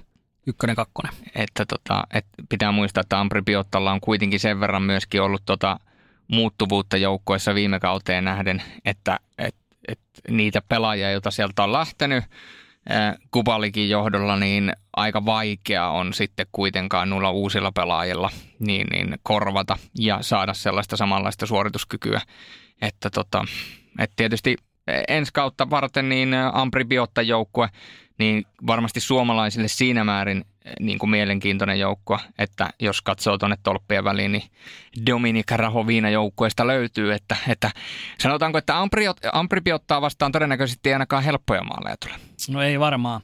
ykkönen, kakkonen. Että tota, et pitää muistaa, että Ambribiottalla on kuitenkin sen verran myöskin ollut tota muuttuvuutta joukkoissa viime kauteen nähden, että et, et niitä pelaajia, joita sieltä on lähtenyt Kubalikin johdolla, niin aika vaikea on sitten kuitenkaan nuilla uusilla pelaajilla niin, niin korvata ja saada sellaista samanlaista suorituskykyä. Että tota, et tietysti ensi kautta varten niin Ambribiotta joukkue – niin varmasti suomalaisille siinä määrin eh, niin kuin mielenkiintoinen joukko, että jos katsoo tuonne tolppien väliin, niin Dominika Rahovina joukkueesta löytyy, että, että sanotaanko, että Ampribi ottaa vastaan todennäköisesti ei ainakaan helppoja maaleja tule. No ei varmaan.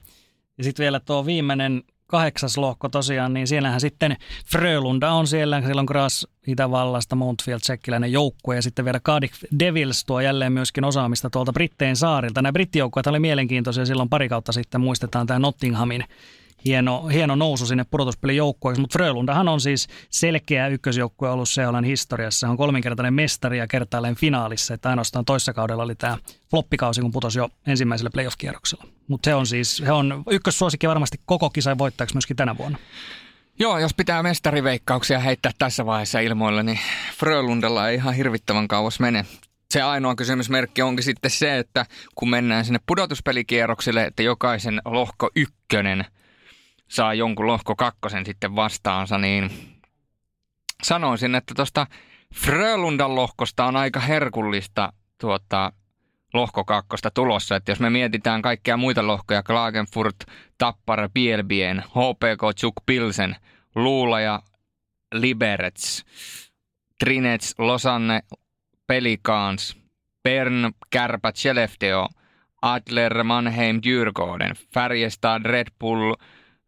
Ja sitten vielä tuo viimeinen kahdeksas lohko tosiaan, niin siellähän sitten Frölunda on siellä, siellä on Gras Itävallasta, Montfield, tsekkiläinen joukkue ja sitten vielä Cardiff Devils tuo jälleen myöskin osaamista tuolta Britteen saarilta. Nämä brittijoukkueet oli mielenkiintoisia silloin pari kautta sitten, muistetaan tämä Nottinghamin hieno, hieno nousu sinne pudotuspelijoukkueeksi, mutta Frölundahan on siis selkeä ykkösjoukkue ollut Seolan historiassa. Hän on kolminkertainen mestari ja kertaalleen finaalissa, että ainoastaan toissa kaudella oli tämä floppikausi, kun putosi jo ensimmäisellä playoff-kierroksella. Mutta se on siis, he on ykkössuosikki varmasti koko kisan voittajaksi myöskin tänä vuonna. Joo, jos pitää mestariveikkauksia heittää tässä vaiheessa ilmoille, niin Frölundalla ei ihan hirvittävän kauas mene se ainoa kysymysmerkki onkin sitten se, että kun mennään sinne pudotuspelikierroksille, että jokaisen lohko ykkönen – saa jonkun lohko kakkosen sitten vastaansa, niin sanoisin, että tuosta Frölundan lohkosta on aika herkullista tuota, lohko kakkosta tulossa. Että jos me mietitään kaikkia muita lohkoja, Klagenfurt, Tappara, Bielbien, HPK, Chuk Pilsen, Luula ja Liberets, Trinets, Losanne, Pelikans, Bern, Kärpät, Skellefteå, Adler, Mannheim, Djurgården, Färjestad, Red Bull –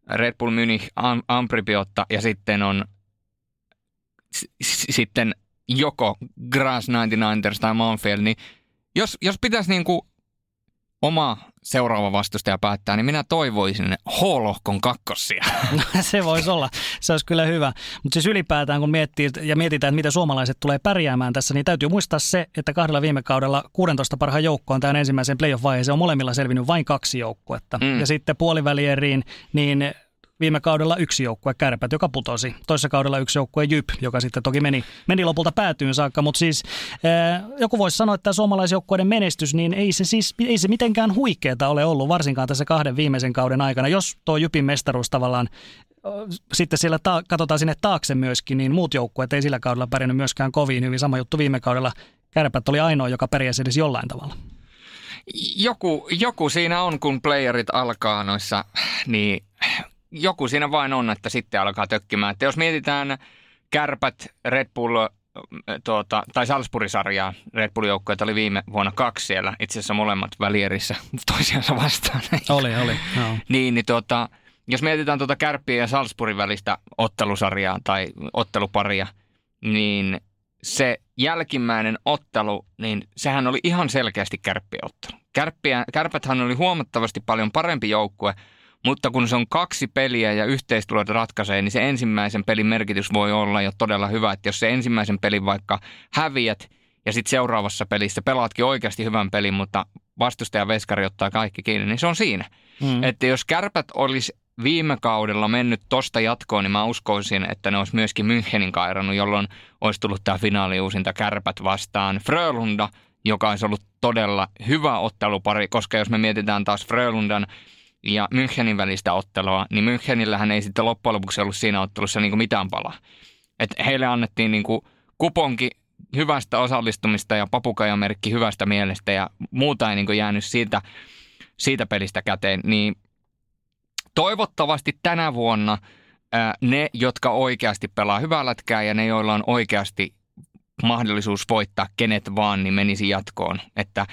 Red Bull Munich, Am- Ampribiotta ja sitten on s- sitten joko Grass 99ers tai Monfield, niin jos, jos pitäisi niin kuin oma seuraava vastustaja päättää, niin minä toivoisin H-lohkon kakkosia. [LAUGHS] No, se voisi olla. Se olisi kyllä hyvä. Mutta siis ylipäätään, kun miettii ja mietitään, että miten suomalaiset tulee pärjäämään tässä, niin täytyy muistaa se, että kahdella viime kaudella 16 parhaan joukkoon tämän ensimmäisen playoff-vaiheeseen on molemmilla selvinnyt vain kaksi joukkuetta. Mm. Ja sitten puolivälieriin, niin viime kaudella yksi joukkue Kärpät, joka putosi. Toisessa kaudella yksi joukkue Jyp, joka sitten toki meni, meni lopulta päätyyn saakka. Mutta siis ää, joku voisi sanoa, että suomalaisjoukkueiden menestys, niin ei se siis ei se mitenkään huikeeta ole ollut, varsinkaan tässä kahden viimeisen kauden aikana. Jos tuo Jypin mestaruus tavallaan sitten siellä ta- katsotaan sinne taakse myöskin, niin muut joukkueet ei sillä kaudella pärjännyt myöskään kovin hyvin. Sama juttu viime kaudella. Kärpät oli ainoa, joka pärjäsi edes jollain tavalla. Joku, joku siinä on, kun playerit alkaa noissa, niin joku siinä vain on, että sitten alkaa tökkimään. Että jos mietitään kärpät, Red Bull tuota, tai Salzburg-sarjaa, Red Bull-joukkoja oli viime vuonna kaksi siellä, itse asiassa molemmat välierissä [LAUGHS] toisiansa vastaan. Oli, oli. No. Niin, niin tuota, jos mietitään tuota Kärppien ja Salzburgin välistä ottelusarjaa tai otteluparia, niin se jälkimmäinen ottelu, niin sehän oli ihan selkeästi kärppien ottelu. Kärppiä, kärpäthän oli huomattavasti paljon parempi joukkue, mutta kun se on kaksi peliä ja yhteistulot ratkaisee, niin se ensimmäisen pelin merkitys voi olla jo todella hyvä. Että jos se ensimmäisen pelin vaikka häviät ja sitten seuraavassa pelissä pelaatkin oikeasti hyvän pelin, mutta vastustaja veskari ottaa kaikki kiinni, niin se on siinä. Mm. Että jos kärpät olisi viime kaudella mennyt tosta jatkoon, niin mä uskoisin, että ne olisi myöskin Münchenin kairannut, jolloin olisi tullut tämä finaaliuusinta kärpät vastaan Frölunda, joka olisi ollut todella hyvä ottelupari, koska jos me mietitään taas Frölundan ja Münchenin välistä ottelua, niin Münchenillähän ei sitten loppujen lopuksi ollut siinä ottelussa niin kuin mitään palaa. Et heille annettiin niin kuin kuponki hyvästä osallistumista ja papukajamerkki hyvästä mielestä ja muuta ei niin kuin jäänyt siitä, siitä pelistä käteen. Niin toivottavasti tänä vuonna ää, ne, jotka oikeasti pelaa hyvää lätkää ja ne, joilla on oikeasti mahdollisuus voittaa kenet vaan, niin menisi jatkoon. Että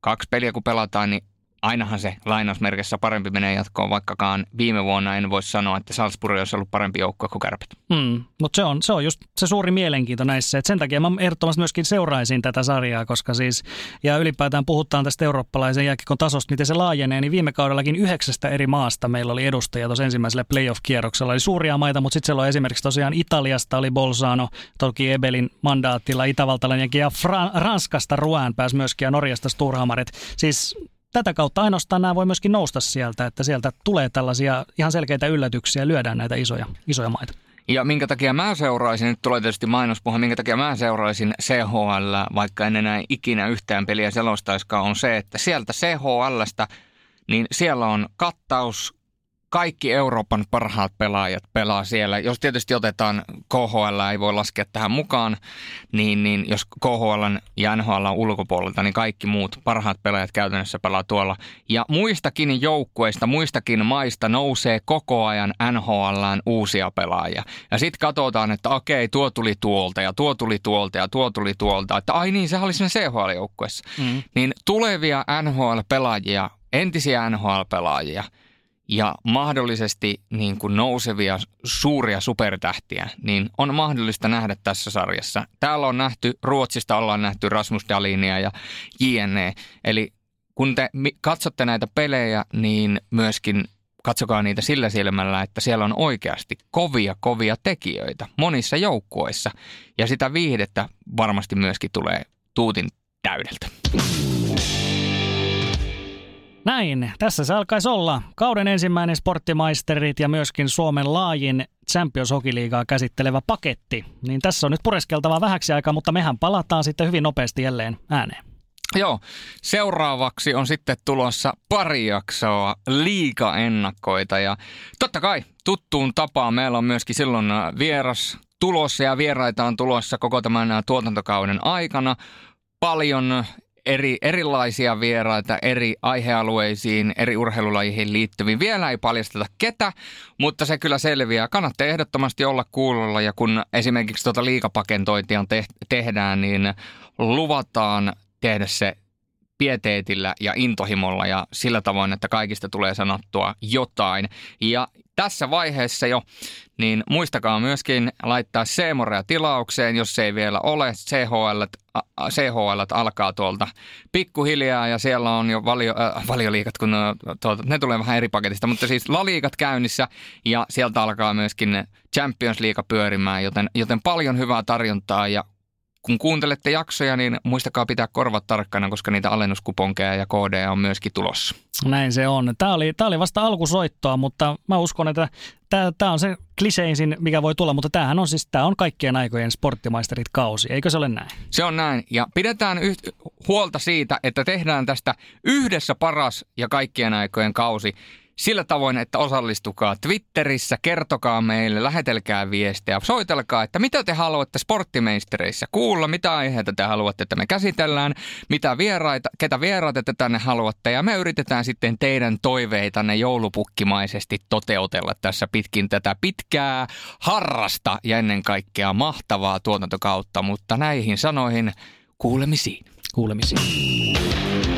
kaksi peliä kun pelataan, niin ainahan se lainausmerkissä parempi menee jatkoon, vaikkakaan viime vuonna en voi sanoa, että Salzburg olisi ollut parempi joukkue kuin Kärpät. Hmm, mutta se on, se on just se suuri mielenkiinto näissä. Et sen takia mä ehdottomasti myöskin seuraisin tätä sarjaa, koska siis, ja ylipäätään puhutaan tästä eurooppalaisen jääkikon tasosta, miten se laajenee, niin viime kaudellakin yhdeksästä eri maasta meillä oli edustajia tuossa ensimmäisellä playoff-kierroksella. Eli suuria maita, mutta sitten siellä on esimerkiksi tosiaan Italiasta oli Bolzano, toki Ebelin mandaattilla, itävaltalainen ja Fra- Ranskasta Ruään pääsi myöskin ja Norjasta Sturhamaret. Siis tätä kautta ainoastaan nämä voi myöskin nousta sieltä, että sieltä tulee tällaisia ihan selkeitä yllätyksiä lyödään näitä isoja, isoja maita. Ja minkä takia mä seuraisin, nyt tulee tietysti mainospuhe, minkä takia mä seuraisin CHL, vaikka en enää ikinä yhtään peliä selostaiskaan, on se, että sieltä CHLstä, niin siellä on kattaus kaikki Euroopan parhaat pelaajat pelaa siellä. Jos tietysti otetaan KHL, ei voi laskea tähän mukaan, niin, niin jos KHL ja NHL on ulkopuolelta, niin kaikki muut parhaat pelaajat käytännössä pelaa tuolla. Ja muistakin joukkueista, muistakin maista nousee koko ajan NHLään uusia pelaajia. Ja sitten katsotaan, että okei, tuo tuli tuolta ja tuo tuli tuolta ja tuo tuli tuolta. Että ai niin, se oli siinä CHL-joukkueessa. Mm. Niin tulevia NHL-pelaajia, entisiä NHL-pelaajia – ja mahdollisesti niin kuin nousevia suuria supertähtiä, niin on mahdollista nähdä tässä sarjassa. Täällä on nähty, Ruotsista ollaan nähty Rasmus Dalinia ja JNE. Eli kun te katsotte näitä pelejä, niin myöskin katsokaa niitä sillä silmällä, että siellä on oikeasti kovia, kovia tekijöitä monissa joukkueissa. Ja sitä viihdettä varmasti myöskin tulee tuutin täydeltä. Näin, tässä se alkaisi olla. Kauden ensimmäinen sporttimaisterit ja myöskin Suomen laajin Champions Hockey käsittelevä paketti. Niin tässä on nyt pureskeltava vähäksi aikaa, mutta mehän palataan sitten hyvin nopeasti jälleen ääneen. Joo, seuraavaksi on sitten tulossa pari jaksoa liiga-ennakkoita ja totta kai tuttuun tapaan meillä on myöskin silloin vieras tulossa ja vieraita on tulossa koko tämän tuotantokauden aikana. Paljon eri, erilaisia vieraita eri aihealueisiin, eri urheilulajiin liittyviin. Vielä ei paljasteta ketä, mutta se kyllä selviää. Kannattaa ehdottomasti olla kuulolla ja kun esimerkiksi tuota liikapakentointia te- tehdään, niin luvataan tehdä se pieteetillä ja intohimolla ja sillä tavoin, että kaikista tulee sanottua jotain. Ja tässä vaiheessa jo, niin muistakaa myöskin laittaa Seemorea tilaukseen, jos ei vielä ole. CHL, CHL alkaa tuolta pikkuhiljaa ja siellä on jo valio, äh, valioliikat, kun tuota, ne tulee vähän eri paketista, mutta siis laliikat käynnissä ja sieltä alkaa myöskin Champions League pyörimään, joten, joten paljon hyvää tarjontaa ja kun kuuntelette jaksoja, niin muistakaa pitää korvat tarkkana, koska niitä alennuskuponkeja ja koodeja on myöskin tulossa. Näin se on. Tämä oli, tämä oli vasta alkusoittoa, mutta mä uskon, että tämä, tämä on se kliseisin, mikä voi tulla, mutta tämähän on siis tämä on kaikkien aikojen sporttimaisterit kausi, eikö se ole näin? Se on näin, ja pidetään yht, huolta siitä, että tehdään tästä yhdessä paras ja kaikkien aikojen kausi sillä tavoin, että osallistukaa Twitterissä, kertokaa meille, lähetelkää viestejä, soitelkaa, että mitä te haluatte sporttimeistereissä kuulla, mitä aiheita te haluatte, että me käsitellään, mitä vieraita, ketä vieraita te tänne haluatte ja me yritetään sitten teidän toiveitanne joulupukkimaisesti toteutella tässä pitkin tätä pitkää harrasta ja ennen kaikkea mahtavaa tuotantokautta, mutta näihin sanoihin kuulemisiin. Kuulemisiin.